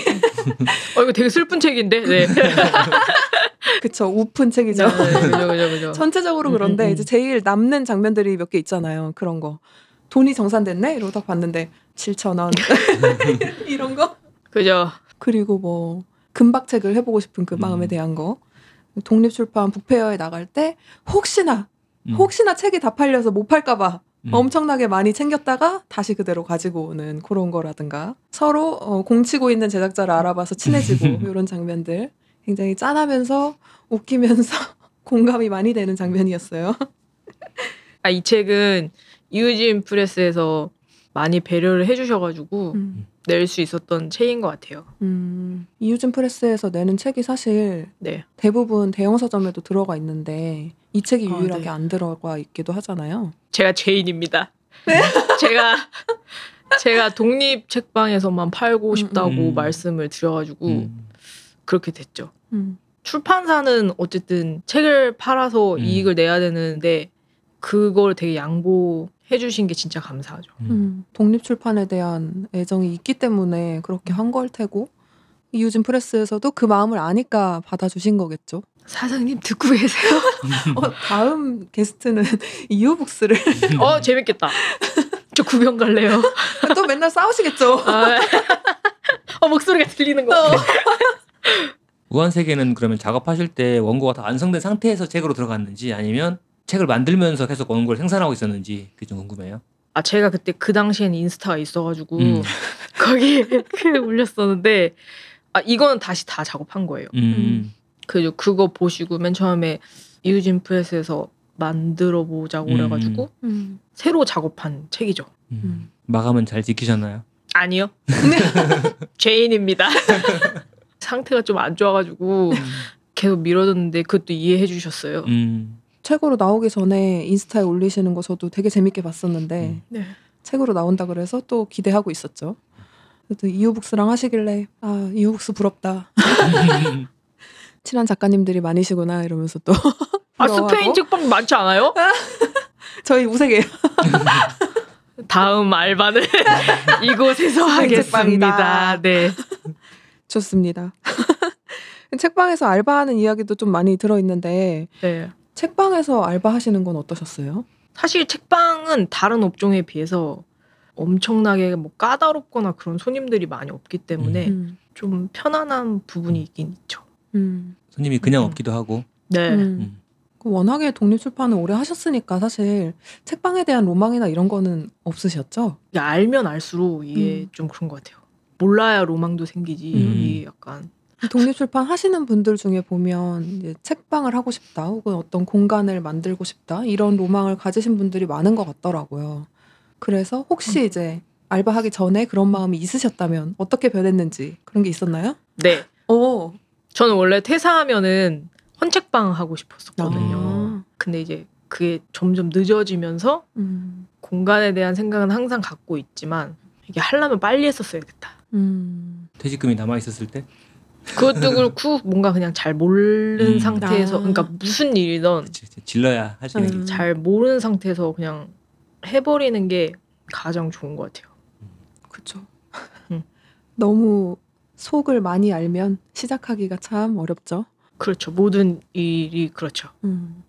어 이거 되게 슬픈 책인데. 네. 그쵸 우픈 책이죠. 네, 그죠 그죠 그죠. 전체적으로 음, 그런데 음, 음. 이제 제일 남는 장면들이 몇 개 있잖아요. 그런 거 돈이 정산됐네 이러고 딱 봤는데 7천 원 이런 거 그죠. 그리고 뭐 금박책을 해보고 싶은 그 마음에 음. 대한 거 독립출판 북페어에 나갈 때 혹시나 음. 혹시나 책이 다 팔려서 못 팔까봐 음. 엄청나게 많이 챙겼다가 다시 그대로 가지고 오는 그런 거라든가 서로 어, 공치고 있는 제작자를 알아봐서 친해지고 이런 장면들 굉장히 짠하면서 웃기면서 공감이 많이 되는 장면이었어요. 아 이 책은 이유진 프레스에서 많이 배려를 해주셔가지고 음. 낼 수 있었던 책인 것 같아요. 음, 이유진 프레스에서 내는 책이 사실 네. 대부분 대형 서점에도 들어가 있는데 이 책이 아, 유일하게 네. 안 들어가 있기도 하잖아요. 제가 죄인입니다. 제가 제가 독립 책방에서만 팔고 음, 싶다고 음. 말씀을 드려가지고 음. 그렇게 됐죠. 음. 출판사는 어쨌든 책을 팔아서 음. 이익을 내야 되는데 그걸 되게 양보해 주신 게 진짜 감사하죠. 음. 음, 독립출판에 대한 애정이 있기 때문에 그렇게 한 걸 테고 이유진 프레스에서도 그 마음을 아니까 받아주신 거겠죠. 사장님 듣고 계세요? 어, 다음 게스트는 이유북스를 어 재밌겠다. 저 구경 갈래요. 또 맨날 싸우시겠죠. 아, 어, 목소리가 들리는 거. 같아. 우한 세계는 그러면 작업하실 때 원고가 다 완성된 상태에서 책으로 들어갔는지 아니면 책을 만들면서 계속 원고를 생산하고 있었는지 그게 좀 궁금해요. 아 제가 그때 그 당시엔 인스타가 있어가지고 음. 거기에 글 올렸었는데 아 이거는 다시 다 작업한 거예요. 음. 그 그거 보시고 맨 처음에 이유진 프레스에서 만들어 보자고 음. 그래가지고 음. 새로 작업한 책이죠. 음. 음. 마감은 잘 지키셨나요? 아니요. 죄인입니다. 상태가 좀 안 좋아가지고 계속 미뤄졌는데 그것도 이해해 주셨어요. 음. 책으로 나오기 전에 인스타에 올리시는 거 저도 되게 재밌게 봤었는데 음. 네. 책으로 나온다 그래서 또 기대하고 있었죠. 그래도 이유북스랑 하시길래 아 이유북스 부럽다. 친한 작가님들이 많으시구나 이러면서 또 아. 스페인 책방 많지 않아요? 저희 우세계예요. 다음 알바는 이곳에서 하겠습니다. 네. 좋습니다. 책방에서 알바하는 이야기도 좀 많이 들어있는데 네. 책방에서 알바하시는 건 어떠셨어요? 사실 책방은 다른 업종에 비해서 엄청나게 뭐 까다롭거나 그런 손님들이 많이 없기 때문에 음. 좀 편안한 부분이 있긴 있죠. 음. 손님이 그냥 음. 없기도 하고. 네. 음. 음. 그 워낙에 독립출판을 오래 하셨으니까 사실 책방에 대한 로망이나 이런 거는 없으셨죠? 알면 알수록 이게 음. 좀 그런 것 같아요. 몰라야 로망도 생기지. 음. 이게 약간 독립 출판 하시는 분들 중에 보면 이제 책방을 하고 싶다 혹은 어떤 공간을 만들고 싶다 이런 로망을 가지신 분들이 많은 것 같더라고요. 그래서 혹시 음. 이제 알바하기 전에 그런 마음이 있으셨다면 어떻게 변했는지 그런 게 있었나요? 네. 오, 저는 원래 퇴사하면은 헌책방 하고 싶었었거든요. 아. 근데 이제 그게 점점 늦어지면서 음, 공간에 대한 생각은 항상 갖고 있지만 이게 하려면 빨리 했었어야겠다. 음, 퇴직금이 남아 있었을 때. 그것도 그렇고 뭔가 그냥 잘 모르는 음. 상태에서 아. 그러니까 무슨 일이든 그치, 그치. 질러야 할 수 있는 게. 음. 있지. 잘 모르는 상태에서 그냥 해버리는 게 가장 좋은 것 같아요. 그렇죠. 음. 너무 속을 많이 알면 시작하기가 참 어렵죠. 그렇죠. 모든 일이 그렇죠. 음.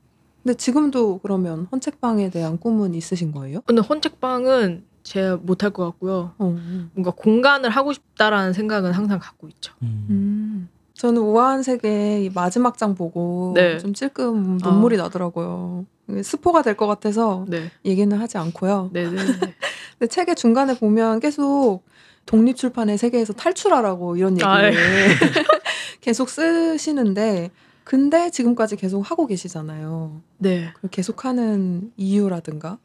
근데 지금도 그러면 헌책방에 대한 꿈은 있으신 거예요? 근데 헌책방은 제가 못할 것 같고요. 어. 뭔가 공간을 하고 싶다라는 생각은 항상 갖고 있죠. 음. 음. 저는 우아한 세계 이 마지막 장 보고 네. 좀 찔끔 눈물이 나더라고요. 이게 스포가 될 것 같아서 네, 얘기는 하지 않고요. 네, 네. 근데 책의 중간에 보면 계속 독립출판의 세계에서 탈출하라고 이런 얘기를 아, 예. 계속 쓰시는데 근데 지금까지 계속 하고 계시잖아요. 네. 그걸 계속 하는 이유라든가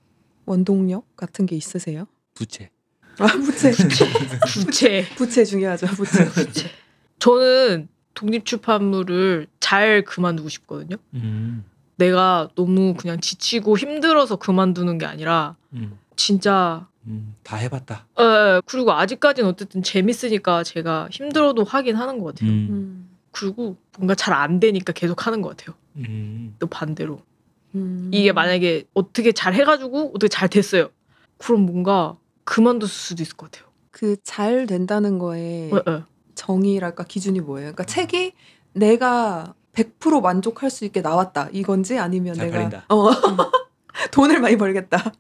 원동력 같은 게 있으세요? 부채. 아, 부채. 부채. 부채 중요하죠. 부채. 부채. 저는 독립출판물을 잘 그만두고 싶거든요. 음. 내가 너무 그냥 지치고 힘들어서 그만두는 게 아니라 음. 진짜 음. 다 해봤다. 에, 그리고 아직까지는 어쨌든 재밌으니까 제가 힘들어도 하긴 하는 것 같아요. 음. 음. 그리고 뭔가 잘 안 되니까 계속 하는 것 같아요. 음. 또 반대로 음. 이게 만약에 어떻게 잘 해가지고 어떻게 잘 됐어요. 그럼 뭔가 그만뒀을 수도 있을 것 같아요. 그 잘 된다는 거에 에, 에. 정의랄까 기준이 뭐예요? 그러니까 책이 내가 100% 만족할 수 있게 나왔다 이건지 아니면 잘 내가 팔린다. 어 돈을 많이 벌겠다.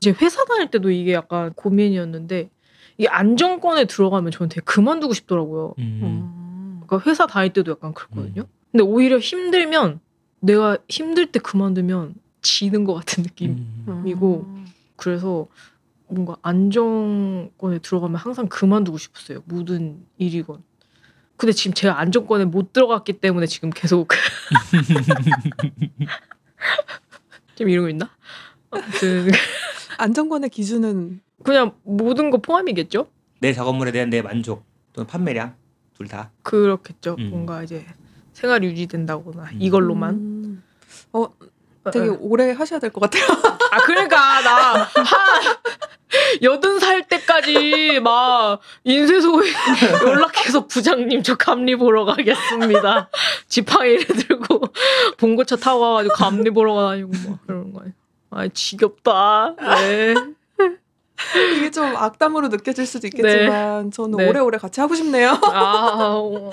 이제 회사 다닐 때도 이게 약간 고민이었는데 이게 안정권에 들어가면 저는 되게 그만두고 싶더라고요. 음. 음. 그러니까 회사 다닐 때도 약간 그랬거든요. 근데 오히려 힘들면 내가 힘들 때 그만두면 지는 것 같은 느낌. 음. 이고. 그래서 뭔가 안정권에 들어가면 항상 그만두고 싶었어요. 모든 일이건. 근데 지금 제가 안정권에 못 들어갔기 때문에 지금 계속 지금 이러고 있나? 아무튼 안정권의 기준은 그냥 모든 거 포함이겠죠? 내 작업물에 대한 내 만족 또는 판매량 둘 다. 그렇겠죠. 음. 뭔가 이제 생활이 유지된다거나 음. 이걸로만. 음. 어 되게 어, 어. 오래 하셔야 될 것 같아요. 아 그러니까 나 한 여든 살 때까지 막 인쇄소에 연락해서 부장님 저 감리 보러 가겠습니다. 지팡이를 들고 봉고차 타고 와가지고 감리 보러 가다니고 막 그러는 거예요. 아 지겹다. 네. 이게 좀 악담으로 느껴질 수도 있겠지만 저는 네. 오래오래 같이 하고 싶네요. 아, 어. 어,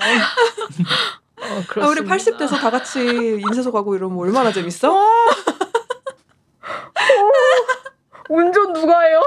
아, 우리 그렇습니다. 80 돼서 다 같이 인쇄소 가고 이러면 얼마나 재밌어? 운전 누가 해요?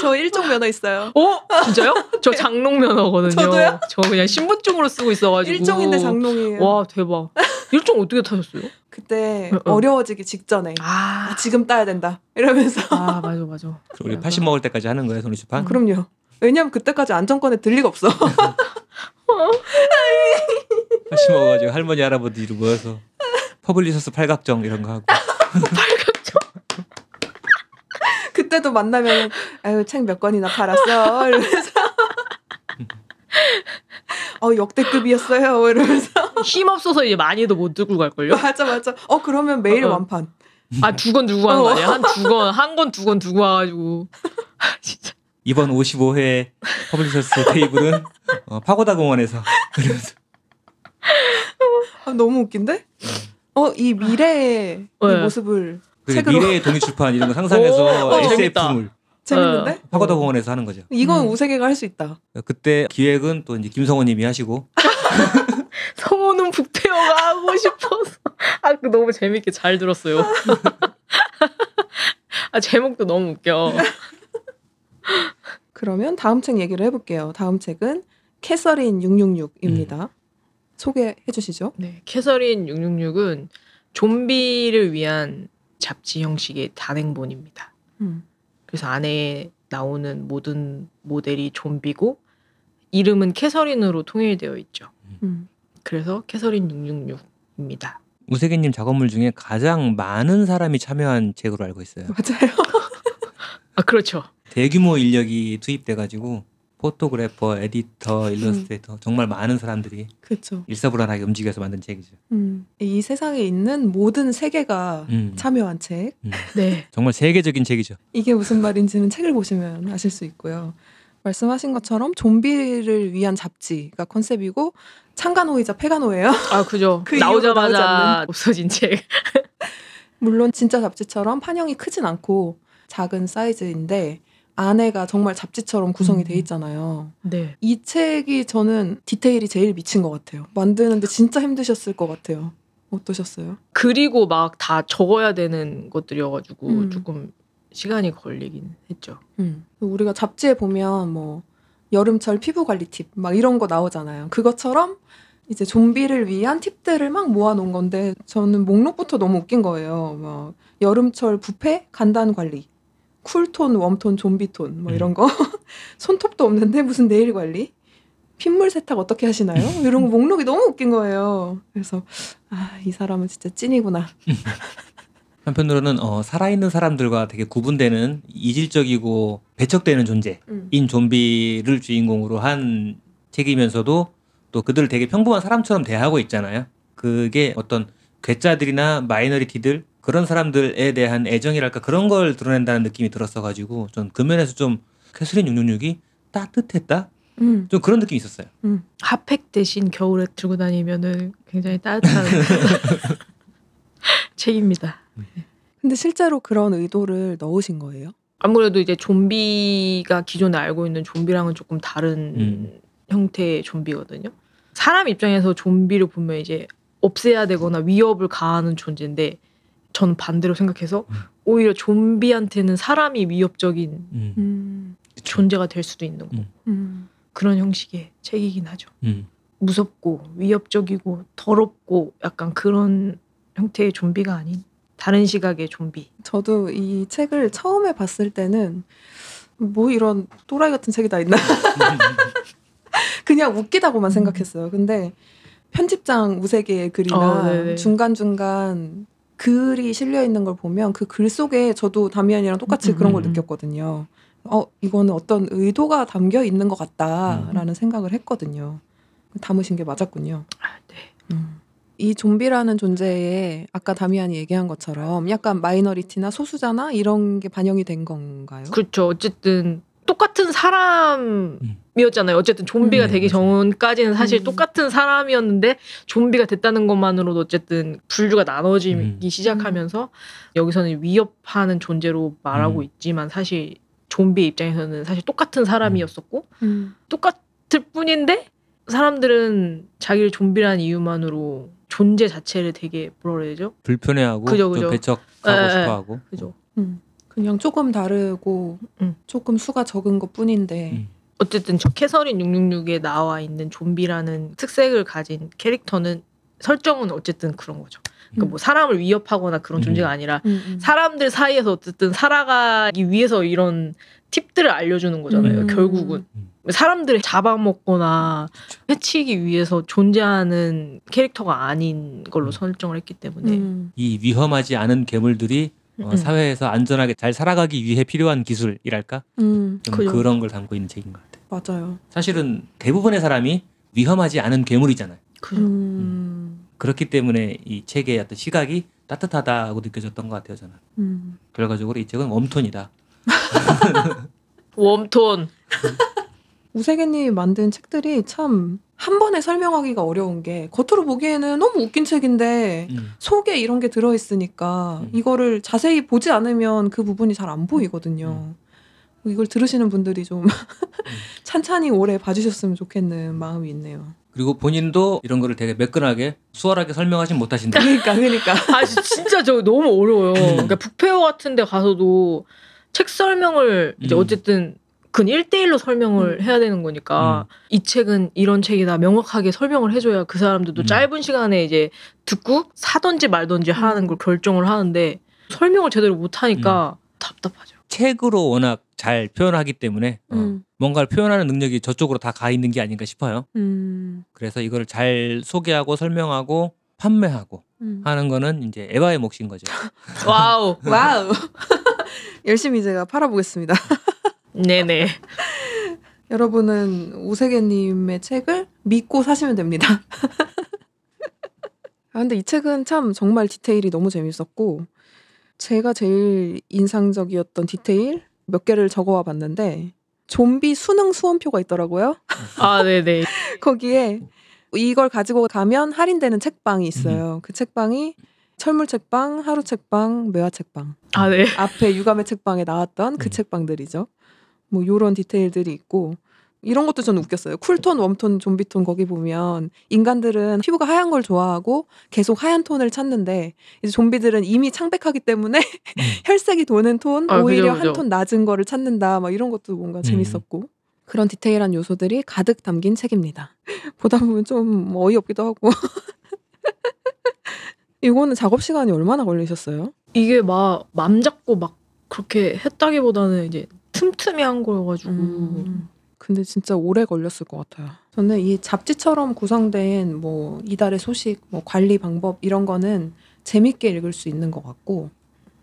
저 일종 면허 있어요. 어? 진짜요? 저 장롱 면허거든요. 저도요? 저 그냥 신분증으로 쓰고 있어가지고. 일종인데 장롱이에요. 와 대박. 일종 어떻게 따셨어요? 그때 어, 어. 어려워지기 직전에 아, 아, 지금 따야 된다 이러면서 아 맞아 맞아. 우리 맞아. 80 먹을 때까지 하는 거예요, 독립출판? 그럼요. 왜냐면 그때까지 안정권에 들 리가 없어. 80 먹어가지고 할머니 할아버지로 모여서 퍼블리셔스 팔각정 이런 거 하고. 그때도 만나면 아유 책 몇 권이나 팔았어 이러면서 어 역대급이었어요 이러면서 힘 없어서 이제 많이도 못 들고 갈 걸요. 맞아 맞아 어 그러면 매일 어, 어. 완판 아 두 권 두고 가는 거 어. 아니야? 한 두 권, 한 권 두 권 두고 와가지고 아, 진짜. 이번 55회 퍼블리셔스 테이블은 어, 파고다 공원에서 그러면서 아, 너무 웃긴데 어 이 미래의 이 네. 모습을 그 책으로 미래의 독립출판 이런 거 상상해서 오. SF물 재밌는데 파고다 공원에서 하는 거죠. 이건 음. 우세계가 할 수 있다 그때 기획은 또 이제 김성호님이 하시고 성우는 북태어가 하고 싶어서. 아, 그 너무 재밌게 잘 들었어요. 아, 제목도 너무 웃겨. 그러면 다음 책 얘기를 해볼게요 다음 책은 캐서린 666입니다 소개해 주시죠 네, 캐서린 666은 좀비를 위한 잡지 형식의 단행본입니다. 음. 그래서 안에 나오는 모든 모델이 좀비고 이름은 캐서린으로 통일되어 있죠. 음. 그래서 캐서린 666입니다. 우세기님 작업물 중에 가장 많은 사람이 참여한 책으로 알고 있어요. 맞아요 아 그렇죠. 대규모 인력이 투입돼가지고 photographer, 에디터, 일러스트레이터 정말 많은 사람들이 그렇죠 일사불란하게 움직여서 만든 책이죠. 음. 이 세상에 있는 모든 세계가 음. 참여한 책 음. 네. 정말 세계적인 책이죠. 이게 무슨 말인지는 책을 보시면 아실 수 있고요. 말씀하신 것처럼 좀비를 위한 잡지가 컨셉이고 창간호이자 폐간호예요. 아 그죠. 그 나오자마자. 없어진 책. 물론 진짜 잡지처럼 판형이 크진 않고 작은 사이즈인데 안에가 정말 잡지처럼 구성이 음. 돼 있잖아요. 네. 이 책이 저는 디테일이 제일 미친 것 같아요. 만드는데 진짜 힘드셨을 것 같아요. 어떠셨어요? 그리고 막 다 적어야 되는 것들이어가지고 음. 조금 시간이 걸리긴 했죠. 음. 우리가 잡지에 보면 뭐 여름철 피부 관리 팁 막 이런 거 나오잖아요. 그것처럼 이제 좀비를 위한 팁들을 막 모아놓은 건데 저는 목록부터 너무 웃긴 거예요. 뭐 여름철 부패 간단 관리, 쿨톤, 웜톤, 좀비톤 뭐 이런 거 손톱도 없는데 무슨 네일 관리, 핏물 세탁 어떻게 하시나요? 이런 거 목록이 너무 웃긴 거예요. 그래서 아 이 사람은 진짜 찐이구나. 한편으로는 어, 살아있는 사람들과 되게 구분되는 이질적이고 배척되는 존재인 음. 좀비를 주인공으로 한 책이면서도 또 그들을 되게 평범한 사람처럼 대하고 있잖아요. 그게 어떤 괴짜들이나 마이너리티들 그런 사람들에 대한 애정이랄까 그런 걸 드러낸다는 느낌이 들었어가지고 전 그 면에서 좀 캐서린 666이 따뜻했다? 음. 좀 그런 느낌이 있었어요. 핫팩 대신 겨울에 들고 다니면은 굉장히 따뜻한 책입니다. 근데 실제로 그런 의도를 넣으신 거예요? 아무래도 이제 좀비가 기존에 알고 있는 좀비랑은 조금 다른 음. 형태의 좀비거든요. 사람 입장에서 좀비를 보면 이제 없애야 되거나 위협을 가하는 존재인데 저는 반대로 생각해서 음. 오히려 좀비한테는 사람이 위협적인 음. 음. 존재가 될 수도 있는 거. 음. 음. 그런 형식의 책이긴 하죠. 음. 무섭고 위협적이고 더럽고 약간 그런 형태의 좀비가 아닌 다른 시각의 좀비. 저도 이 책을 처음에 봤을 때는 뭐 이런 또라이 같은 책이 다 있나 그냥 웃기다고만 음. 생각했어요. 근데 편집장 우세개의 글이나 어. 중간중간 글이 실려 있는 걸 보면 그 글 속에 저도 다미안이랑 똑같이 음, 그런 걸 음, 음. 느꼈거든요. 어, 이거는 어떤 의도가 담겨 있는 것 음. 같다라는 생각을 했거든요. 담으신 게 맞았군요. 아, 네. 음. 이 좀비라는 존재에 아까 다미안이 얘기한 것처럼 약간 마이너리티나 소수자나 이런 게 반영이 된 건가요? 그렇죠. 어쨌든 똑같은 사람 이었잖아요. 어쨌든 좀비가 음, 되기. 전까지는 사실 음. 똑같은 사람이었는데 좀비가 됐다는 것만으로도 어쨌든 분류가 나눠지기 음. 시작하면서 여기서는 위협하는 존재로 말하고 음. 있지만 사실 좀비 입장에서는 사실 똑같은 사람이었었고 음. 똑같을 뿐인데 사람들은 자기를 좀비라는 이유만으로 존재 자체를 되게 뭐라 그래야 되죠? 불편해하고 그죠, 좀 그죠. 배척하고 에, 에, 싶어하고 그죠. 음. 그냥 조금 다르고 음. 조금 수가 적은 것 뿐인데 음. 어쨌든 저 캐서린 666에 나와 있는 좀비라는 특색을 가진 캐릭터는 설정은 어쨌든 그런 거죠. 그러니까 음. 뭐 사람을 위협하거나 그런 음. 존재가 아니라 음, 음. 사람들 사이에서 어쨌든 살아가기 위해서 이런 팁들을 알려주는 거잖아요. 음. 결국은 음. 사람들을 잡아먹거나 해치기 위해서 존재하는 캐릭터가 아닌 걸로 음. 설정을 했기 때문에 음. 이 위험하지 않은 괴물들이 어, 음. 사회에서 안전하게 잘 살아가기 위해 필요한 기술이랄까 음. 좀 그죠. 그런 걸 담고 있는 책인 것 같아요. 맞아요. 사실은 대부분의 사람이 위험하지 않은 괴물이잖아요. 그 음. 그렇기 때문에 이 책의 어떤 시각이 따뜻하다고 느껴졌던 것 같아요. 저는 음. 결과적으로 이 책은 웜톤이다. 웜톤 우세개님이 만든 책들이 참 한 번에 설명하기가 어려운 게 겉으로 보기에는 너무 웃긴 책인데 음. 속에 이런 게 들어 있으니까 음. 이거를 자세히 보지 않으면 그 부분이 잘 안 보이거든요. 이걸 들으시는 분들이 좀 찬찬히 오래 봐주셨으면 좋겠는 마음이 있네요. 그리고 본인도 이런 거를 되게 매끈하게 수월하게 설명하진 못하신다. 그러니까 그러니까 아 진짜 저 너무 어려워요. 음. 그러니까 북페어 같은 데 가서도 책 설명을 이제 음. 어쨌든 근 1대1로 설명을 음. 해야 되는 거니까 음. 이 책은 이런 책이다 명확하게 설명을 해줘야 그 사람들도 음. 짧은 시간에 이제 듣고 사던지 말던지 하는 음. 걸 결정을 하는데 설명을 제대로 못하니까 음. 답답하죠. 책으로 워낙 잘 표현하기 때문에 어, 음. 뭔가를 표현하는 능력이 저쪽으로 다 가 있는 게 아닌가 싶어요. 음. 그래서 이걸 잘 소개하고 설명하고 판매하고 음. 하는 거는 이제 에바의 몫인 거죠. Wow. Wow 열심히 제가 팔아보겠습니다. 네네. 여러분은 우세계님의 책을 믿고 사시면 됩니다. 아, 근데 이 책은 참 정말 디테일이 너무 재밌었고, 제가 제일 인상적이었던 디테일 몇 개를 적어와 봤는데, 좀비 수능 수험표가 있더라고요. 아 네네. 거기에 이걸 가지고 가면 할인되는 책방이 있어요. 그 책방이 철물 책방, 하루 책방, 매화 책방. 아 네. 앞에 유감의 책방에 나왔던 그 음. 책방들이죠. 뭐 요런 디테일들이 있고 이런 것도 저는 웃겼어요. 쿨톤, 웜톤, 좀비톤 거기 보면 인간들은 피부가 하얀 걸 좋아하고 계속 하얀 톤을 찾는데 이제 좀비들은 이미 창백하기 때문에 혈색이 도는 톤, 아, 오히려. 한 톤 낮은 거를 찾는다. 막 이런 것도 뭔가 음. 재밌었고 그런 디테일한 요소들이 가득 담긴 책입니다. 보다 보면 좀 어이없기도 하고 이거는 작업 시간이 얼마나 걸리셨어요? 이게 막 맘 잡고 막 그렇게 했다기보다는 이제 틈틈이 한 거여가지고 음. 근데 진짜 오래 걸렸을 것 같아요. 저는 이 잡지처럼 구성된 뭐 이달의 소식, 뭐 관리 방법 이런 거는 재밌게 읽을 수 있는 것 같고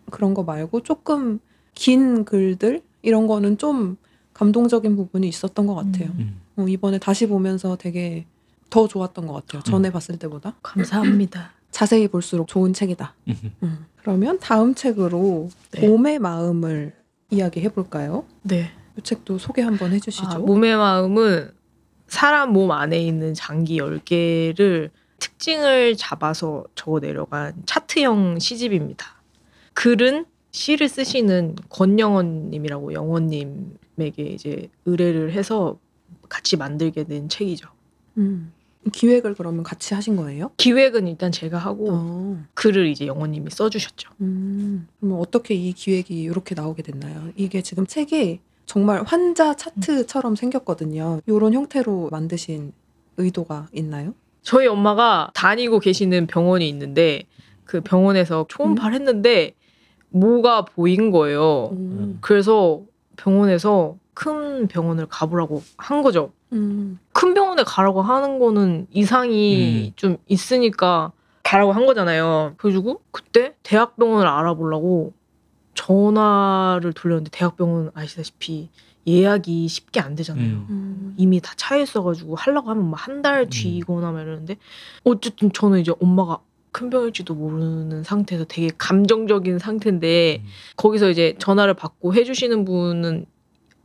그런 거 말고 조금 긴 글들 이런 거는 좀 감동적인 부분이 있었던 것 같아요. 음. 어, 이번에 다시 보면서 되게 더 좋았던 것 같아요. 전에 봤을 때보다 감사합니다. 자세히 볼수록 좋은 책이다. 음. 음. 그러면 다음 책으로 네. 봄의 마음을 이야기 해 볼까요? 네. 이 책도 소개 한번 해주시죠. 아, 몸의 마음은 사람 몸 안에 있는 장기 10개를 특징을 잡아서 적어 내려간 차트형 시집입니다. 글은 시를 쓰시는 권영원 님이라고 영원님에게 이제 의뢰를 해서 같이 만들게 된 책이죠. 음. 기획을 그러면 같이 하신 거예요? 기획은 일단 제가 하고 어. 글을 이제 영원님이 써주셨죠. 음. 그러면 어떻게 이 기획이 이렇게 나오게 됐나요? 이게 지금 책이 정말 환자 차트처럼 생겼거든요. 이런 형태로 만드신 의도가 있나요? 저희 엄마가 다니고 계시는 병원이 있는데 그 병원에서 초음파를 했는데 뭐가 보인 거예요. 음. 그래서 병원에서 큰 병원을 가보라고 한 거죠. 음. 큰 병원에 가라고 하는 거는 이상이 음. 좀 있으니까 가라고 한 거잖아요. 그래가지고 그때 대학병원을 알아보려고 전화를 돌렸는데 대학병원 아시다시피 예약이 쉽게 안 되잖아요. 음. 음. 이미 다 차에 있어가지고 하려고 하면 한달 음. 뒤거나 막 이러는데 어쨌든 저는 이제 엄마가 큰 병일지도 모르는 상태에서 되게 감정적인 상태인데 음. 거기서 이제 전화를 받고 해주시는 분은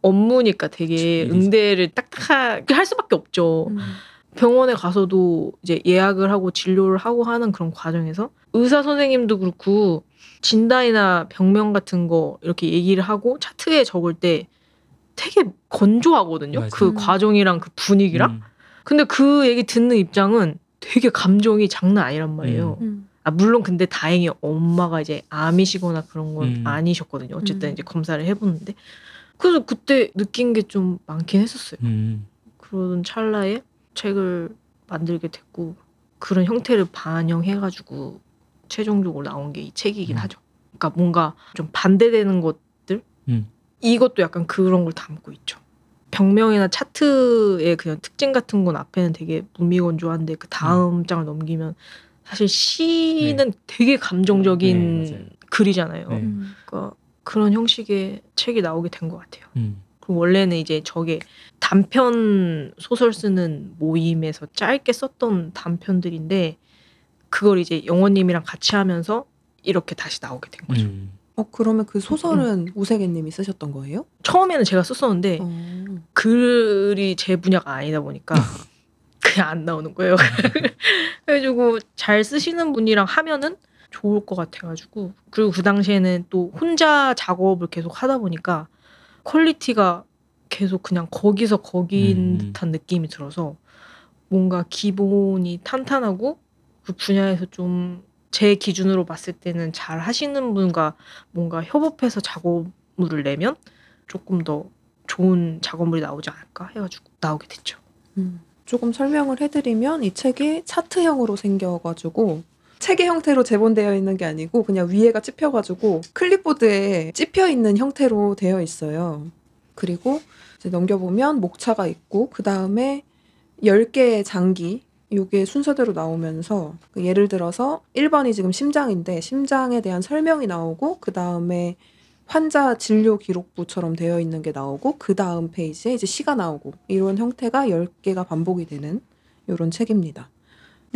업무니까 되게 그치, 응대를 딱딱하게 할 수밖에 없죠. 음. 병원에 가서도 이제 예약을 하고 진료를 하고 하는 그런 과정에서 의사 선생님도 그렇고 진단이나 병명 같은 거 이렇게 얘기를 하고 차트에 적을 때 되게 건조하거든요. 맞아요. 그 음. 과정이랑 그 분위기랑. 음. 근데 그 얘기 듣는 입장은 되게 감정이 장난 아니란 말이에요. 음. 아, 물론 근데 다행히 엄마가 이제 암이시거나 그런 건 음. 아니셨거든요. 어쨌든 음. 이제 검사를 해보는데. 그래서 그때 느낀 게 좀 많긴 했었어요. 음. 그러던 찰나에 책을 만들게 됐고 그런 형태를 반영해가지고 최종적으로 나온 게 이 책이긴 음. 하죠. 그러니까 뭔가 좀 반대되는 것들 음. 이것도 약간 그런 걸 담고 있죠. 병명이나 차트의 그냥 특징 같은 건 앞에는 되게 무미건조한데 그 다음 장을 넘기면 사실 시는 되게 감정적인 네. 글이잖아요. 네. 음. 그러니까 그런 형식의 책이 나오게 된 것 같아요. 음. 그리고 원래는 이제 저게 단편 소설 쓰는 모임에서 짧게 썼던 단편들인데 그걸 이제 영원님이랑 같이 하면서 이렇게 다시 나오게 된 거죠. 음. 어 그러면 그 소설은 우세개님이 쓰셨던 거예요? 처음에는 제가 썼었는데 어. 글이 제 분야가 아니다 보니까 그냥 안 나오는 거예요. 그래가지고 잘 쓰시는 분이랑 하면은 좋을 것 같아가지고 그리고 그 당시에는 또 혼자 작업을 계속 하다 보니까 quality가 계속 그냥 거기서 거기인 음. 듯한 느낌이 들어서 뭔가 기본이 탄탄하고 그 분야에서 좀 제 기준으로 봤을 때는 잘 하시는 분과 뭔가 협업해서 작업물을 내면 조금 더 좋은 작업물이 나오지 않을까 해가지고 나오게 됐죠. 음. 조금 설명을 해드리면 이 책이 차트형으로 생겨가지고 책의 형태로 제본되어 있는 게 아니고 그냥 위에가 찝혀가지고 클립보드에 찝혀 있는 형태로 되어 있어요. 그리고 이제 넘겨보면 목차가 있고 그 다음에 10개의 장기 요게 순서대로 나오면서 그 예를 들어서 1번이 지금 심장인데 심장에 대한 설명이 나오고 그 다음에 환자 진료 기록부처럼 되어 있는 게 나오고 그 다음 페이지에 이제 시가 나오고 이런 형태가 10개가 반복이 되는 이런 책입니다.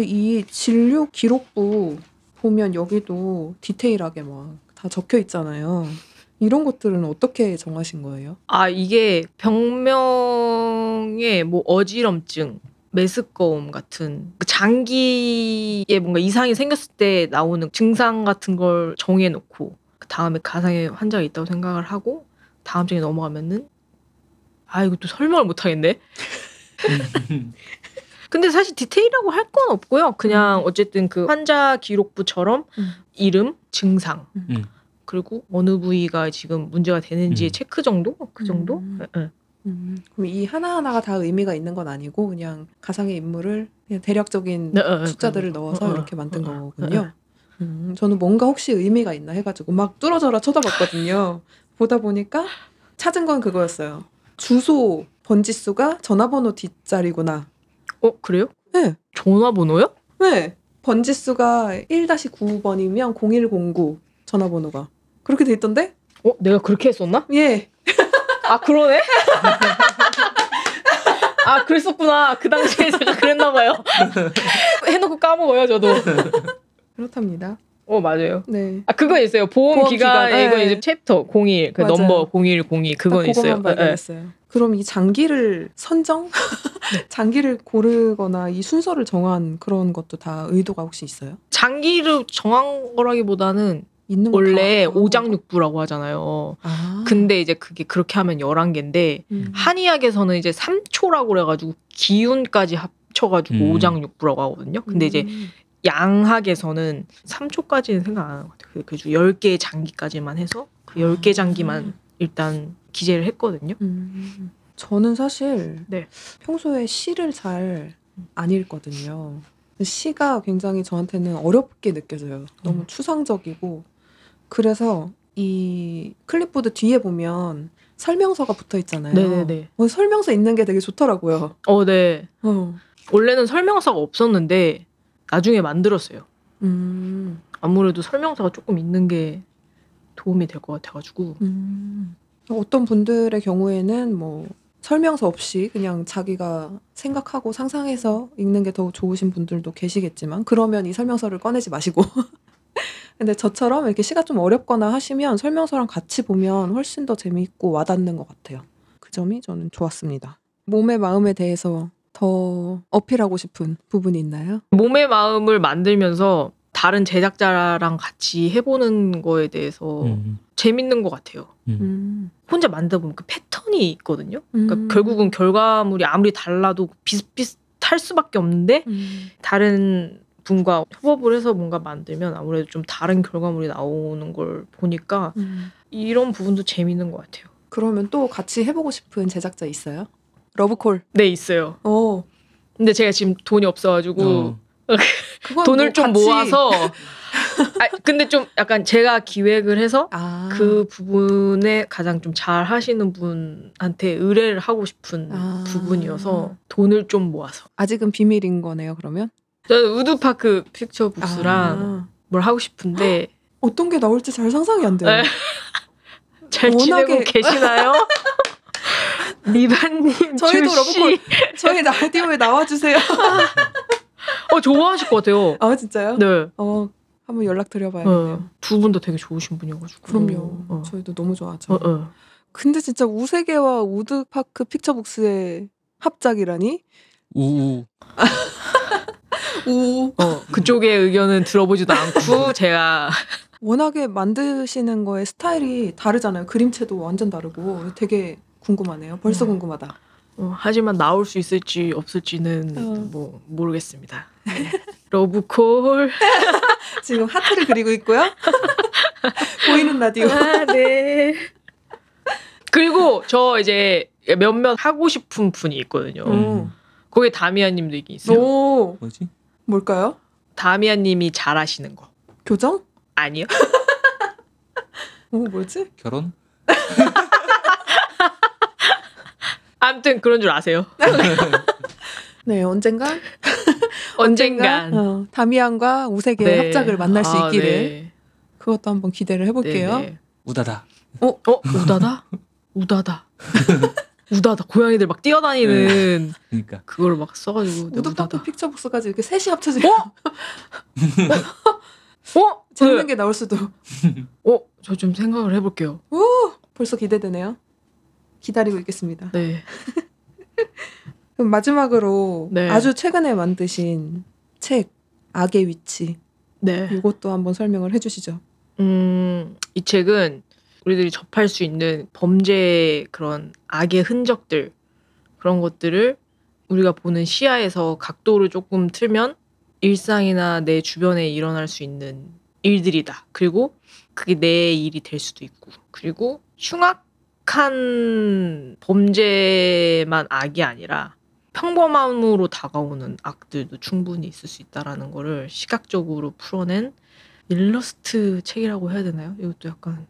근데 이 진료 기록부 보면 여기도 디테일하게 막 다 적혀 있잖아요. 이런 것들은 어떻게 정하신 거예요? 아 이게 병명의 뭐 어지럼증, 메스꺼움 같은 그 장기에 뭔가 이상이 생겼을 때 나오는 증상 같은 걸 정해놓고 그 다음에 가상의 환자가 있다고 생각을 하고 다음 장에 넘어가면은 아 이거 또 설명을 못 하겠네. 근데 사실 디테일이라고 할 건 없고요. 그냥 어쨌든 그 환자 기록부처럼 음. 이름, 증상, 음. 그리고 어느 부위가 지금 문제가 되는지 의 음. 체크 정도? 그 정도? 음. 예, 예. 음, 그럼 이 하나하나가 다 의미가 있는 건 아니고 그냥 가상의 인물을 그냥 대략적인 네, 예, 예, 숫자들을. 넣어서 어, 어, 이렇게 만든 어, 어, 거군요. 어, 어. 음, 저는 뭔가 혹시 의미가 있나 해가지고 막 뚫어져라 쳐다봤거든요. 보다 보니까 찾은 건 그거였어요. 주소 번지수가 전화번호 뒷자리구나. 어 그래요? 네. 전화번호요? 네. 번지수가 1-9번이면 0109 전화번호가. 그렇게 돼 있던데? 어, 내가 그렇게 했었나? 예. 아 그러네. 아 그랬었구나. 그 당시에 제가 그랬나 봐요. 해놓고 까먹어요 저도. 그렇답니다. 어 맞아요. 네. 아 그건 있어요. 보험, 보험 기간 기간, 이건 예. 이제 챕터 01, 그 맞아요. 넘버 0102 그건 딱 있어요. 그거만 예, 예. 발견했어요. 그럼 이 장기를 선정? 네. 장기를 고르거나 이 순서를 정한 그런 것도 다 의도가 혹시 있어요? 장기를 정한 거라기보다는 있는 거 원래 다 오장육부라고 하잖아요. 아. 근데 이제 그게 그렇게 하면 11개인데 음. 한의학에서는 이제 삼초라고 그래 가지고 기운까지 합쳐 가지고 음. 오장육부라고 하거든요. 근데 이제 음. 양학에서는 3초까지는 생각 안 하는 것 같아요. 그 10개의 장기까지만 해서 그 10개 장기만 일단 기재를 했거든요. 음. 저는 사실 네. 평소에 시를 잘 안 읽거든요. 시가 굉장히 저한테는 어렵게 느껴져요. 너무 음. 추상적이고 그래서 이 클립보드 뒤에 보면 설명서가 붙어 있잖아요. 네네네. 어, 설명서 있는 게 되게 좋더라고요. 어, 네. 어. 원래는 설명서가 없었는데 나중에 만들었어요. 음. 아무래도 설명서가 조금 있는 게 도움이 될 것 같아가지고. 음. 어떤 분들의 경우에는 뭐 설명서 없이 그냥 자기가 생각하고 상상해서 읽는 게 더 좋으신 분들도 계시겠지만 그러면 이 설명서를 꺼내지 마시고 근데 저처럼 이렇게 시가 좀 어렵거나 하시면 설명서랑 같이 보면 훨씬 더 재미있고 와닿는 것 같아요. 그 점이 저는 좋았습니다. 몸의 마음에 대해서 더 어필하고 싶은 부분이 있나요? 몸의 마음을 만들면서 다른 제작자랑 같이 해보는 거에 대해서 음. 재밌는 것 같아요. 음. 음. 혼자 만들다 보면 그 패턴이 있거든요. 그러니까 음. 결국은 결과물이 아무리 달라도 비슷비슷할 수밖에 없는데 음. 다른 분과 협업을 해서 뭔가 만들면 아무래도 좀 다른 결과물이 나오는 걸 보니까 음. 이런 부분도 재밌는 것 같아요. 그러면 또 같이 해보고 싶은 제작자 있어요? 러브콜. 네 있어요. 어. 근데 제가 지금 돈이 없어가지고 어. 돈을 뭐 좀 같이- 모아서 아 근데 좀 약간 제가 기획을 해서 아. 그 부분에 가장 좀 잘 하시는 분한테 의뢰를 하고 싶은 아. 부분이어서 돈을 좀 모아서 아직은 비밀인 거네요. 그러면 저는 우드파크 픽처 북스랑 아. 뭘 하고 싶은데 어떤 게 나올지 잘 상상이 안 돼요. 네. 잘 워낙에- 지내고 계시나요? 리바님 저희도 러브콜 저희 라디오에 나와주세요. 어 좋아하실 것 같아요. 아 진짜요? 네. 어 한번 연락 드려봐야겠네요. 두분 다 되게 좋으신 분이어가지고. 그럼요. 어. 저희도 너무 좋아하죠. 어, 어. 근데 진짜 우세계와 우드파크 픽처북스의 합작이라니? 우우. 우 어, 그쪽의 의견은 들어보지도 않고 제가 워낙에 만드시는 거에 스타일이 다르잖아요. 그림체도 완전 다르고 되게 궁금하네요. 벌써 음. 궁금하다. 어, 하지만 나올 수 있을지 없을지는 어. 뭐 모르겠습니다. 네. 러브콜. 지금 하트를 그리고 있고요. 보이는 라디오. 아, 네. 그리고 저 이제 몇몇 하고 싶은 분이 있거든요. 음. 거기에 다미아님도 있어요. 오 뭐지? 뭘까요? 다미아님이 잘하시는 거 교정? 아니요? 오 뭐지? 결혼? 아무튼 그런 줄 아세요. 네 언젠간 언젠간 어, 다미안과 우세계의 네. 합작을 만날 수 아, 있기를 네. 그것도 한번 기대를 해볼게요. 네, 네. 우다다. 어 우다다? 우다다. 우다다. 고양이들 막 뛰어다니는 그러니까. 그걸 막 써가지고 네, 우다다. 픽처북스까지 이렇게 셋이 합쳐지면 어? 재밌는 네. 게 나올 수도. 어? 저 좀 생각을 해볼게요. 벌써 기대되네요. 기다리고 있겠습니다. 네. 그럼 마지막으로 네. 아주 최근에 만드신 책 악의 위치 네. 이것도 한번 설명을 해주시죠. 음, 이 책은 우리들이 접할 수 있는 범죄의 그런 악의 흔적들 그런 것들을 우리가 보는 시야에서 각도를 조금 틀면 일상이나 내 주변에 일어날 수 있는 일들이다. 그리고 그게 내 일이 될 수도 있고. 그리고 흉악 한 범죄만 악이 아니라 평범함으로 다가오는 악들도 충분히 있을 수 있다라는 거를 시각적으로 풀어낸 일러스트 책이라고 해야 되나요? 이것도 약간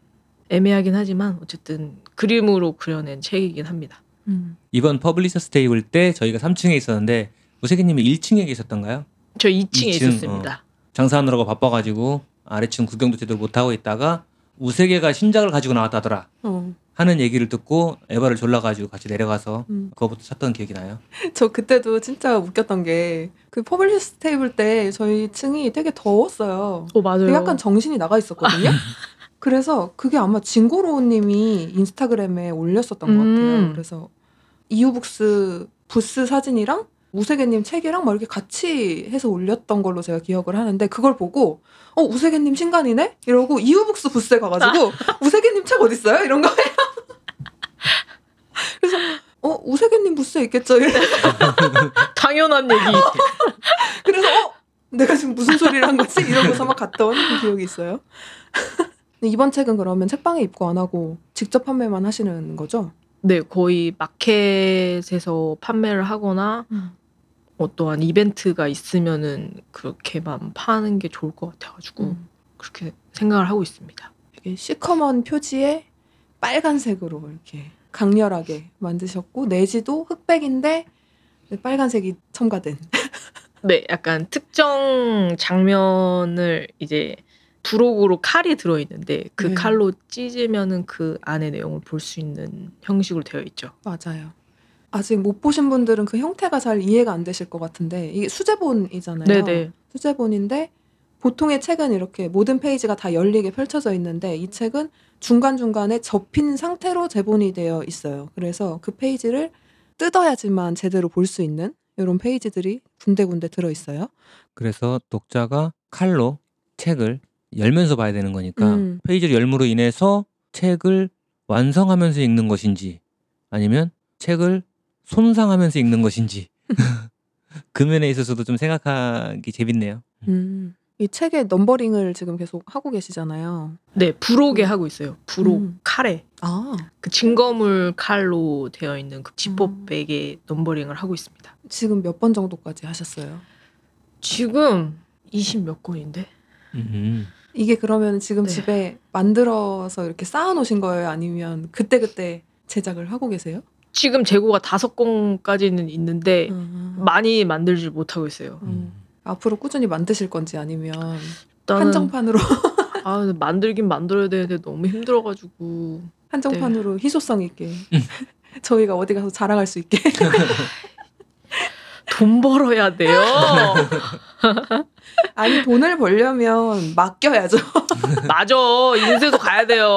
애매하긴 하지만 어쨌든 그림으로 그려낸 책이긴 합니다. 음. 이번 퍼블리셔스 테이블 때 저희가 3층에 있었는데 우세계님이 1층에 계셨던가요? 저 2층에 이층, 있었습니다. 장사하느라고 바빠가지고 아래층 구경도 제대로 못 하고 있다가 우세계가 신작을 가지고 나왔다더라 어. 하는 얘기를 듣고 에바를 졸라가지고 같이 내려가서 음. 그거부터 찾던 기억이 나요. 저 그때도 진짜 웃겼던 게 그 퍼블리셔스 테이블 때 저희 층이 되게 더웠어요. 어 맞아요. 되게 약간 정신이 나가 있었거든요. 그래서 그게 아마 진고로우님이 인스타그램에 올렸었던 것 같아요. 음. 그래서 이유북스 부스 사진이랑 우세계님 책이랑 막 이렇게 같이 해서 올렸던 걸로 제가 기억을 하는데 그걸 보고 어 우세계님 신간이네 이러고 이유북스 부스에 가가지고 우세계님 책 어디 있어요 이런 거예요. 그래서 어 우세계님 부스에 있겠죠. 당연한 얘기. 그래서 어 내가 지금 무슨 소리를 한 거지 이러고서 막 갔던 그 기억이 있어요. 이번 책은 그러면 책방에 입고 안 하고 직접 판매만 하시는 거죠? 네, 거의 마켓에서 판매를 하거나 어떠한 이벤트가 있으면은 그렇게만 파는 게 좋을 것 같아가지고 음. 그렇게 생각을 하고 있습니다. 이게 시커먼 표지에 빨간색으로 이렇게 강렬하게 만드셨고 내지도 흑백인데 빨간색이 첨가된. 네, 약간 특정 장면을 이제 부록으로 칼이 들어있는데 그 네. 칼로 찢으면은 그 안의 내용을 볼 수 있는 형식으로 되어 있죠. 맞아요. 아직 못 보신 분들은 그 형태가 잘 이해가 안 되실 것 같은데 이게 수제본이잖아요. 네네. 수제본인데 보통의 책은 이렇게 모든 페이지가 다 열리게 펼쳐져 있는데 이 책은 중간중간에 접힌 상태로 제본이 되어 있어요. 그래서 그 페이지를 뜯어야지만 제대로 볼 수 있는 이런 페이지들이 군데군데 들어 있어요. 그래서 독자가 칼로 책을 열면서 봐야 되는 거니까 음. 페이지를 열므로 인해서 책을 완성하면서 읽는 것인지 아니면 책을 손상하면서 읽는 것인지 그 면에 있어서도 좀 생각하기 재밌네요. 음. 이 책의 넘버링을 지금 계속 하고 계시잖아요. 네, 부록에 하고 있어요. 부록 음. 칼에 아, 그 증거물 칼로 되어 있는 그 지퍼백에 넘버링을 하고 있습니다. 지금 몇 번 정도까지 하셨어요? 지금 20몇 건인데? 음. 이게 그러면 지금 네. 집에 만들어서 이렇게 쌓아 놓으신 거예요? 아니면 그때그때 제작을 하고 계세요? 지금 재고가 다섯 건까지는 있는데 음. 많이 만들지 못하고 있어요. 음. 앞으로 꾸준히 만드실 건지 아니면 일단은 한정판으로 아 근데 만들긴 만들어야 되는데 너무 힘들어가지고 한정판으로 네. 희소성 있게 저희가 어디 가서 자랑할 수 있게 돈 벌어야 돼요. 아니 돈을 벌려면 맡겨야죠. 맞아 인쇄소 가야 돼요.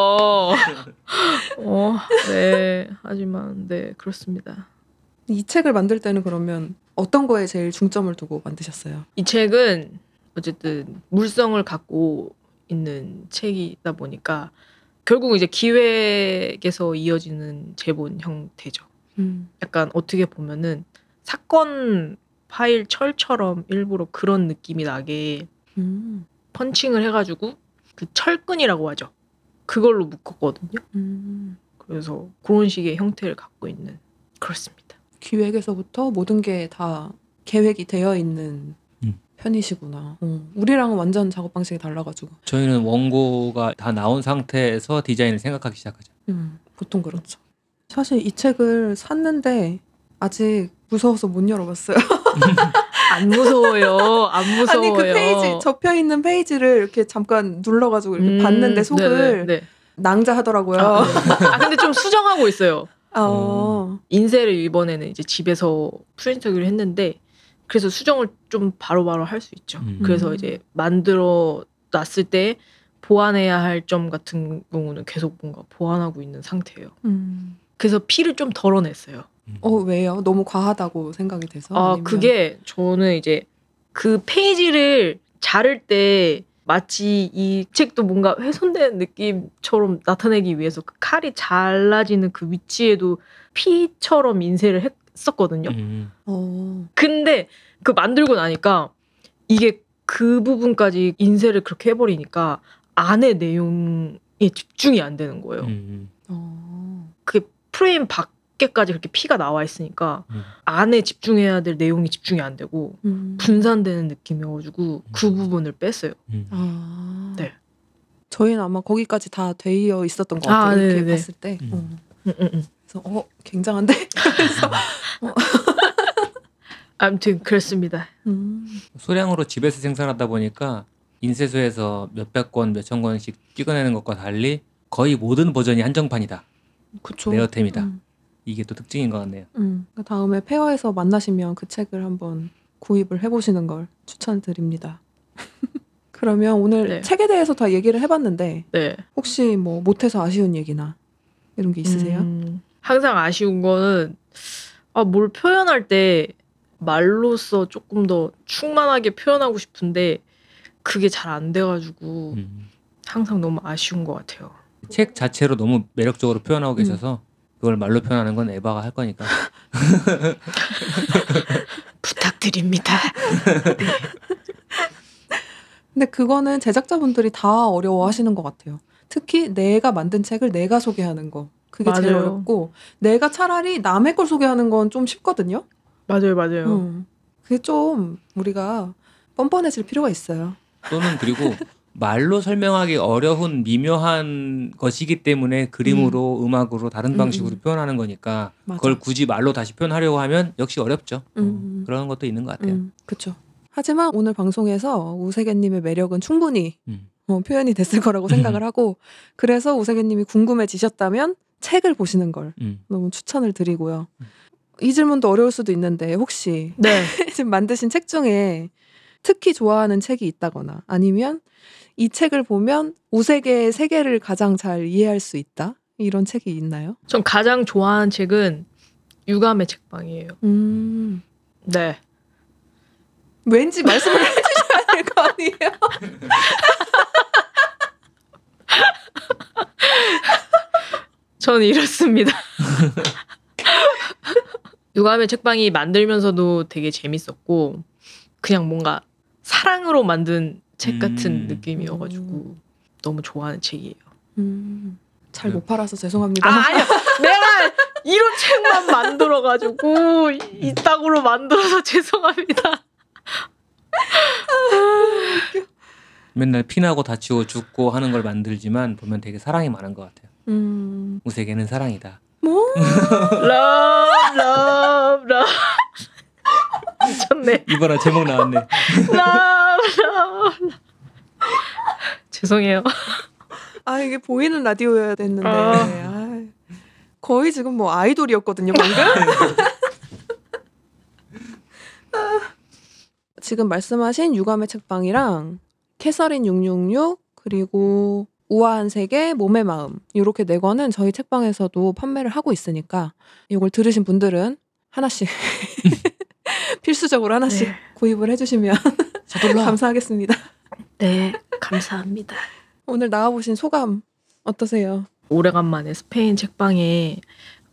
어, 네 하지만 네 그렇습니다. 이 책을 만들 때는 그러면 어떤 거에 제일 중점을 두고 만드셨어요? 이 책은 어쨌든 물성을 갖고 있는 책이다 보니까 결국 이제 기획에서 이어지는 제본 형태죠. 음. 약간 어떻게 보면은 사건 파일 철처럼 일부러 그런 느낌이 나게 음. 펀칭을 해가지고 그 철끈이라고 하죠. 그걸로 묶었거든요. 음. 그래서 그런 식의 형태를 갖고 있는 그렇습니다. 기획에서부터 모든 게 다 계획이 되어 있는 음. 편이시구나. 어. 우리랑은 완전 작업 방식이 달라가지고. 저희는 원고가 다 나온 상태에서 디자인을 생각하기 시작하죠. 음, 보통 그렇죠. 사실 이 책을 샀는데 아직 무서워서 못 열어봤어요. 안 무서워요. 안 무서워요. 아니 그 페이지 접혀 있는 페이지를 이렇게 잠깐 눌러가지고 이렇게 음, 봤는데 속을 네네, 네. 낭자 하더라고요. 아, 네. 아, 근데 좀 수정하고 있어요. 어. 인쇄를 이번에는 이제 집에서 프린터기로 했는데 그래서 수정을 좀 바로바로 할 수 있죠. 음. 그래서 음. 이제 만들어 놨을 때 보완해야 할 점 같은 경우는 계속 뭔가 보완하고 있는 상태예요. 음. 그래서 피를 좀 덜어냈어요. 음. 어 왜요? 너무 과하다고 생각이 돼서. 아, 아니면- 그게 저는 이제 그 페이지를 자를 때 마치 이 책도 뭔가 훼손된 느낌처럼 나타내기 위해서 그 칼이 잘라지는 그 위치에도 피처럼 인쇄를 했었거든요. 음. 어. 근데 그 만들고 나니까 이게 그 부분까지 인쇄를 그렇게 해버리니까 안에 내용에 집중이 안 되는 거예요. 음. 어. 그 프레임 밖 에까지 그렇게 피가 나와 있으니까 음. 안에 집중해야 될 내용이 집중이 안 되고 음. 분산되는 느낌이어가지고 그 부분을 뺐어요. 음. 아. 네. 저희는 아마 거기까지 다 되어 있었던 것 아, 같아요. 이렇게 네네네. 봤을 때. 음. 어. 음, 음, 음. 그래서 어 굉장한데. 그래서 아무튼 그렇습니다. 음. 소량으로 집에서 생산하다 보니까 인쇄소에서 몇백 권, 몇천 권씩 찍어내는 것과 달리 거의 모든 버전이 한정판이다. 그쵸. 레어템이다. 음, 이게 또 특징인 것 같네요. 음. 그러니까 다음에 페어에서 만나시면 그 책을 한번 구입을 해보시는 걸 추천드립니다. 그러면 오늘 네. 책에 대해서 다 얘기를 해봤는데 네. 혹시 뭐 못해서 아쉬운 얘기나 이런 게 있으세요? 음, 항상 아쉬운 거는 아, 뭘 표현할 때 말로써 조금 더 충만하게 표현하고 싶은데 그게 잘 안 돼가지고 음. 항상 너무 아쉬운 것 같아요. 책 자체로 너무 매력적으로 표현하고 음. 계셔서 그걸 말로 표현하는 건 에바가 할 거니까. 부탁드립니다. 근데 그거는 제작자분들이 다 어려워하시는 것 같아요. 특히 내가 만든 책을 내가 소개하는 거. 그게 제일 맞아요. 어렵고 내가 차라리 남의 걸 소개하는 건 좀 쉽거든요. 맞아요, 맞아요. 음. 그게 좀 우리가 뻔뻔해질 필요가 있어요. 또는 그리고 말로 설명하기 어려운 미묘한 것이기 때문에 그림으로 음. 악으로 다른 음, 방식으로 음. 표현하는 거니까 맞아. 그걸 굳이 말로 다시 표현하려고 하면 역시 어렵죠. 어, 음. 그런 것도 있는 것 같아요. 음, 그렇죠. 하지만 오늘 방송에서 우세계님의 매력은 충분히 음. 어, 표현이 됐을 거라고 생각을 하고 그래서 우세계님이 궁금해지셨다면 책을 보시는 걸 음. 너무 추천을 드리고요. 이 질문도 어려울 수도 있는데 혹시 네. 지금 만드신 책 중에 특히 좋아하는 책이 있다거나 아니면 이 책을 보면 우세계의 세계를 가장 잘 이해할 수 있다 이런 책이 있나요? 전 가장 좋아하는 책은 유감의 책방이에요. 음, 네. 왠지 말씀을 해주셔야 될 거 아니에요? 저는 이렇습니다. 유감의 책방이 만들면서도 되게 재밌었고 그냥 뭔가 사랑으로 만든 책 같은 음. 느낌이어가지고 너무 좋아하는 책이에요. 음, 잘 네. 못 팔아서 죄송합니다. 아, 아니야. 내가 이런 책만 만들어가지고 이- 이따구로 만들어서 죄송합니다. 맨날 피나고 다치고 죽고 하는 걸 만들지만 보면 되게 사랑이 많은 것 같아요. 음, 우세계는 사랑이다. 뭐? love love love 미쳤네. 이번에 제목 나왔네. love 죄송해요. 아 이게 보이는 라디오여야 됐는데 아. 아, 거의 지금 뭐 아이돌이었거든요 방금. 아. 지금 말씀하신 유감의 책방이랑 캐서린 666 그리고 우아한 세계 몸의 마음 이렇게 네 권은 저희 책방에서도 판매를 하고 있으니까 이걸 들으신 분들은 하나씩 필수적으로 하나씩 네. 구입을 해주시면 서둘러. 감사하겠습니다. 네, 감사합니다. 오늘 나와보신 소감 어떠세요? 오래간만에 스페인 책방에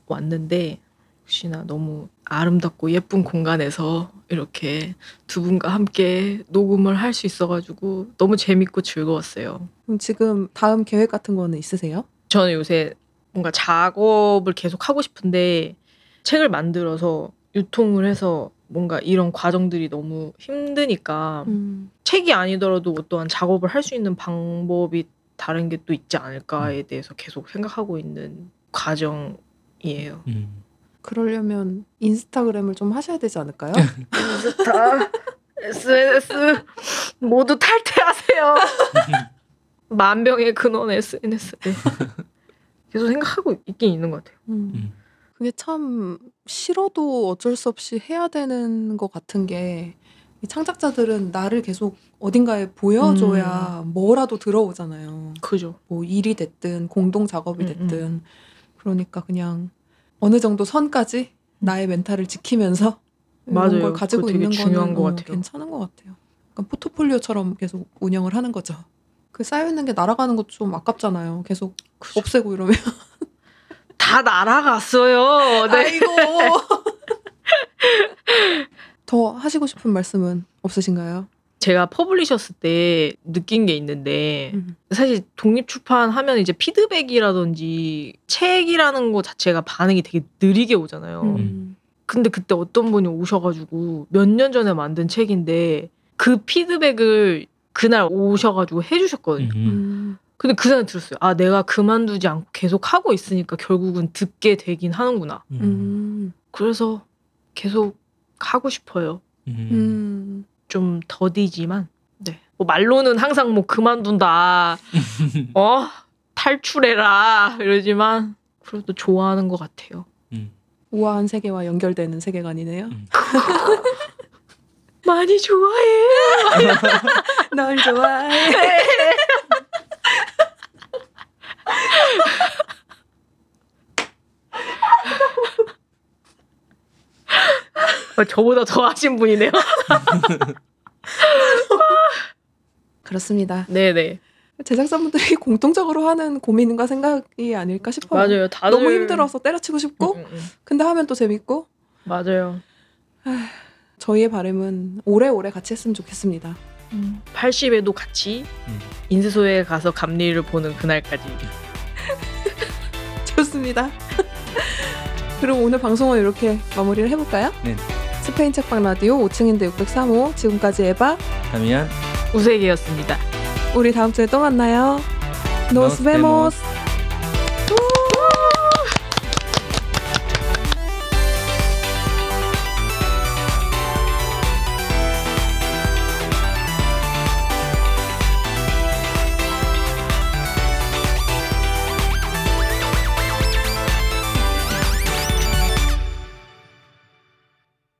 왔는데 혹시나 너무 아름답고 예쁜 공간에서 이렇게 두 분과 함께 녹음을 할 수 있어가지고 너무 재밌고 즐거웠어요. 그럼 지금 다음 계획 같은 거는 있으세요? 저는 요새 뭔가 작업을 계속 하고 싶은데 책을 만들어서 유통을 해서 뭔가 이런 과정들이 너무 힘드니까 음. 책이 아니더라도 어떠한 작업을 할 수 있는 방법이 다른 게 또 있지 않을까에 대해서 계속 생각하고 있는 과정이에요. 음. 그러려면 인스타그램을 좀 하셔야 되지 않을까요? 인스타, SNS 모두 탈퇴하세요. 만병의 근원 SNS. 네. 계속 생각하고 있긴 있는 것 같아요. 음. 음. 그게 참 싫어도 어쩔 수 없이 해야 되는 것 같은 게 이 창작자들은 나를 계속 어딘가에 보여줘야 뭐라도 들어오잖아요. 그죠. 뭐 일이 됐든 공동 작업이 음, 됐든 그러니까 그냥 어느 정도 선까지 나의 mental을 지키면서 이런 맞아요. 걸 가지고 그거 되게 있는 중요한 거는 것 어, 같아요. 괜찮은 것 같아요. 그러니까 포트폴리오처럼 계속 운영을 하는 거죠. 그 쌓여 있는 게 날아가는 것도 좀 아깝잖아요. 계속 그죠. 없애고 이러면. 다 날아갔어요. 네. 아이고. 더 하시고 싶은 말씀은 없으신가요? 제가 퍼블리셔스 때 느낀 게 있는데 음. 사실 독립 출판하면 이제 피드백이라든지 책이라는 거 자체가 반응이 되게 느리게 오잖아요. 음. 근데 그때 어떤 분이 오셔가지고 몇 년 전에 만든 책인데 그 피드백을 그날 오셔가지고 해주셨거든요. 음. 음. 근데 그 생각 들었어요. 아 내가 그만두지 않고 계속 하고 있으니까 결국은 듣게 되긴 하는구나. 음. 음. 그래서 계속 하고 싶어요. 음. 음. 좀 더디지만 네 뭐 말로는 항상 뭐 그만둔다. 어 탈출해라 이러지만 그래도 좋아하는 것 같아요. 음. 우아한 세계와 연결되는 세계관이네요. 음. 많이 좋아해. 널 좋아해. 어, 저보다 더 하신 분이네요. 그렇습니다. 네네 제작자분들이 공통적으로 하는 고민과 생각이 아닐까 싶어요. 맞아요. 다들 너무 힘들어서 때려치고 싶고, 음, 음, 음. 근데 하면 또 재밌고, 맞아요. 저희의 바람은 오래오래 같이 했으면 좋겠습니다. 80에도 같이 음. 인쇄소에 가서 감리를 보는 그날까지. 좋습니다. 그럼 오늘 방송은 이렇게 마무리를 해볼까요? 네. 스페인 책방 라디오 5층인데 603호 지금까지 에바 다미안 우세계였습니다. 우리 다음 주에 또 만나요. Nos 노스 베모스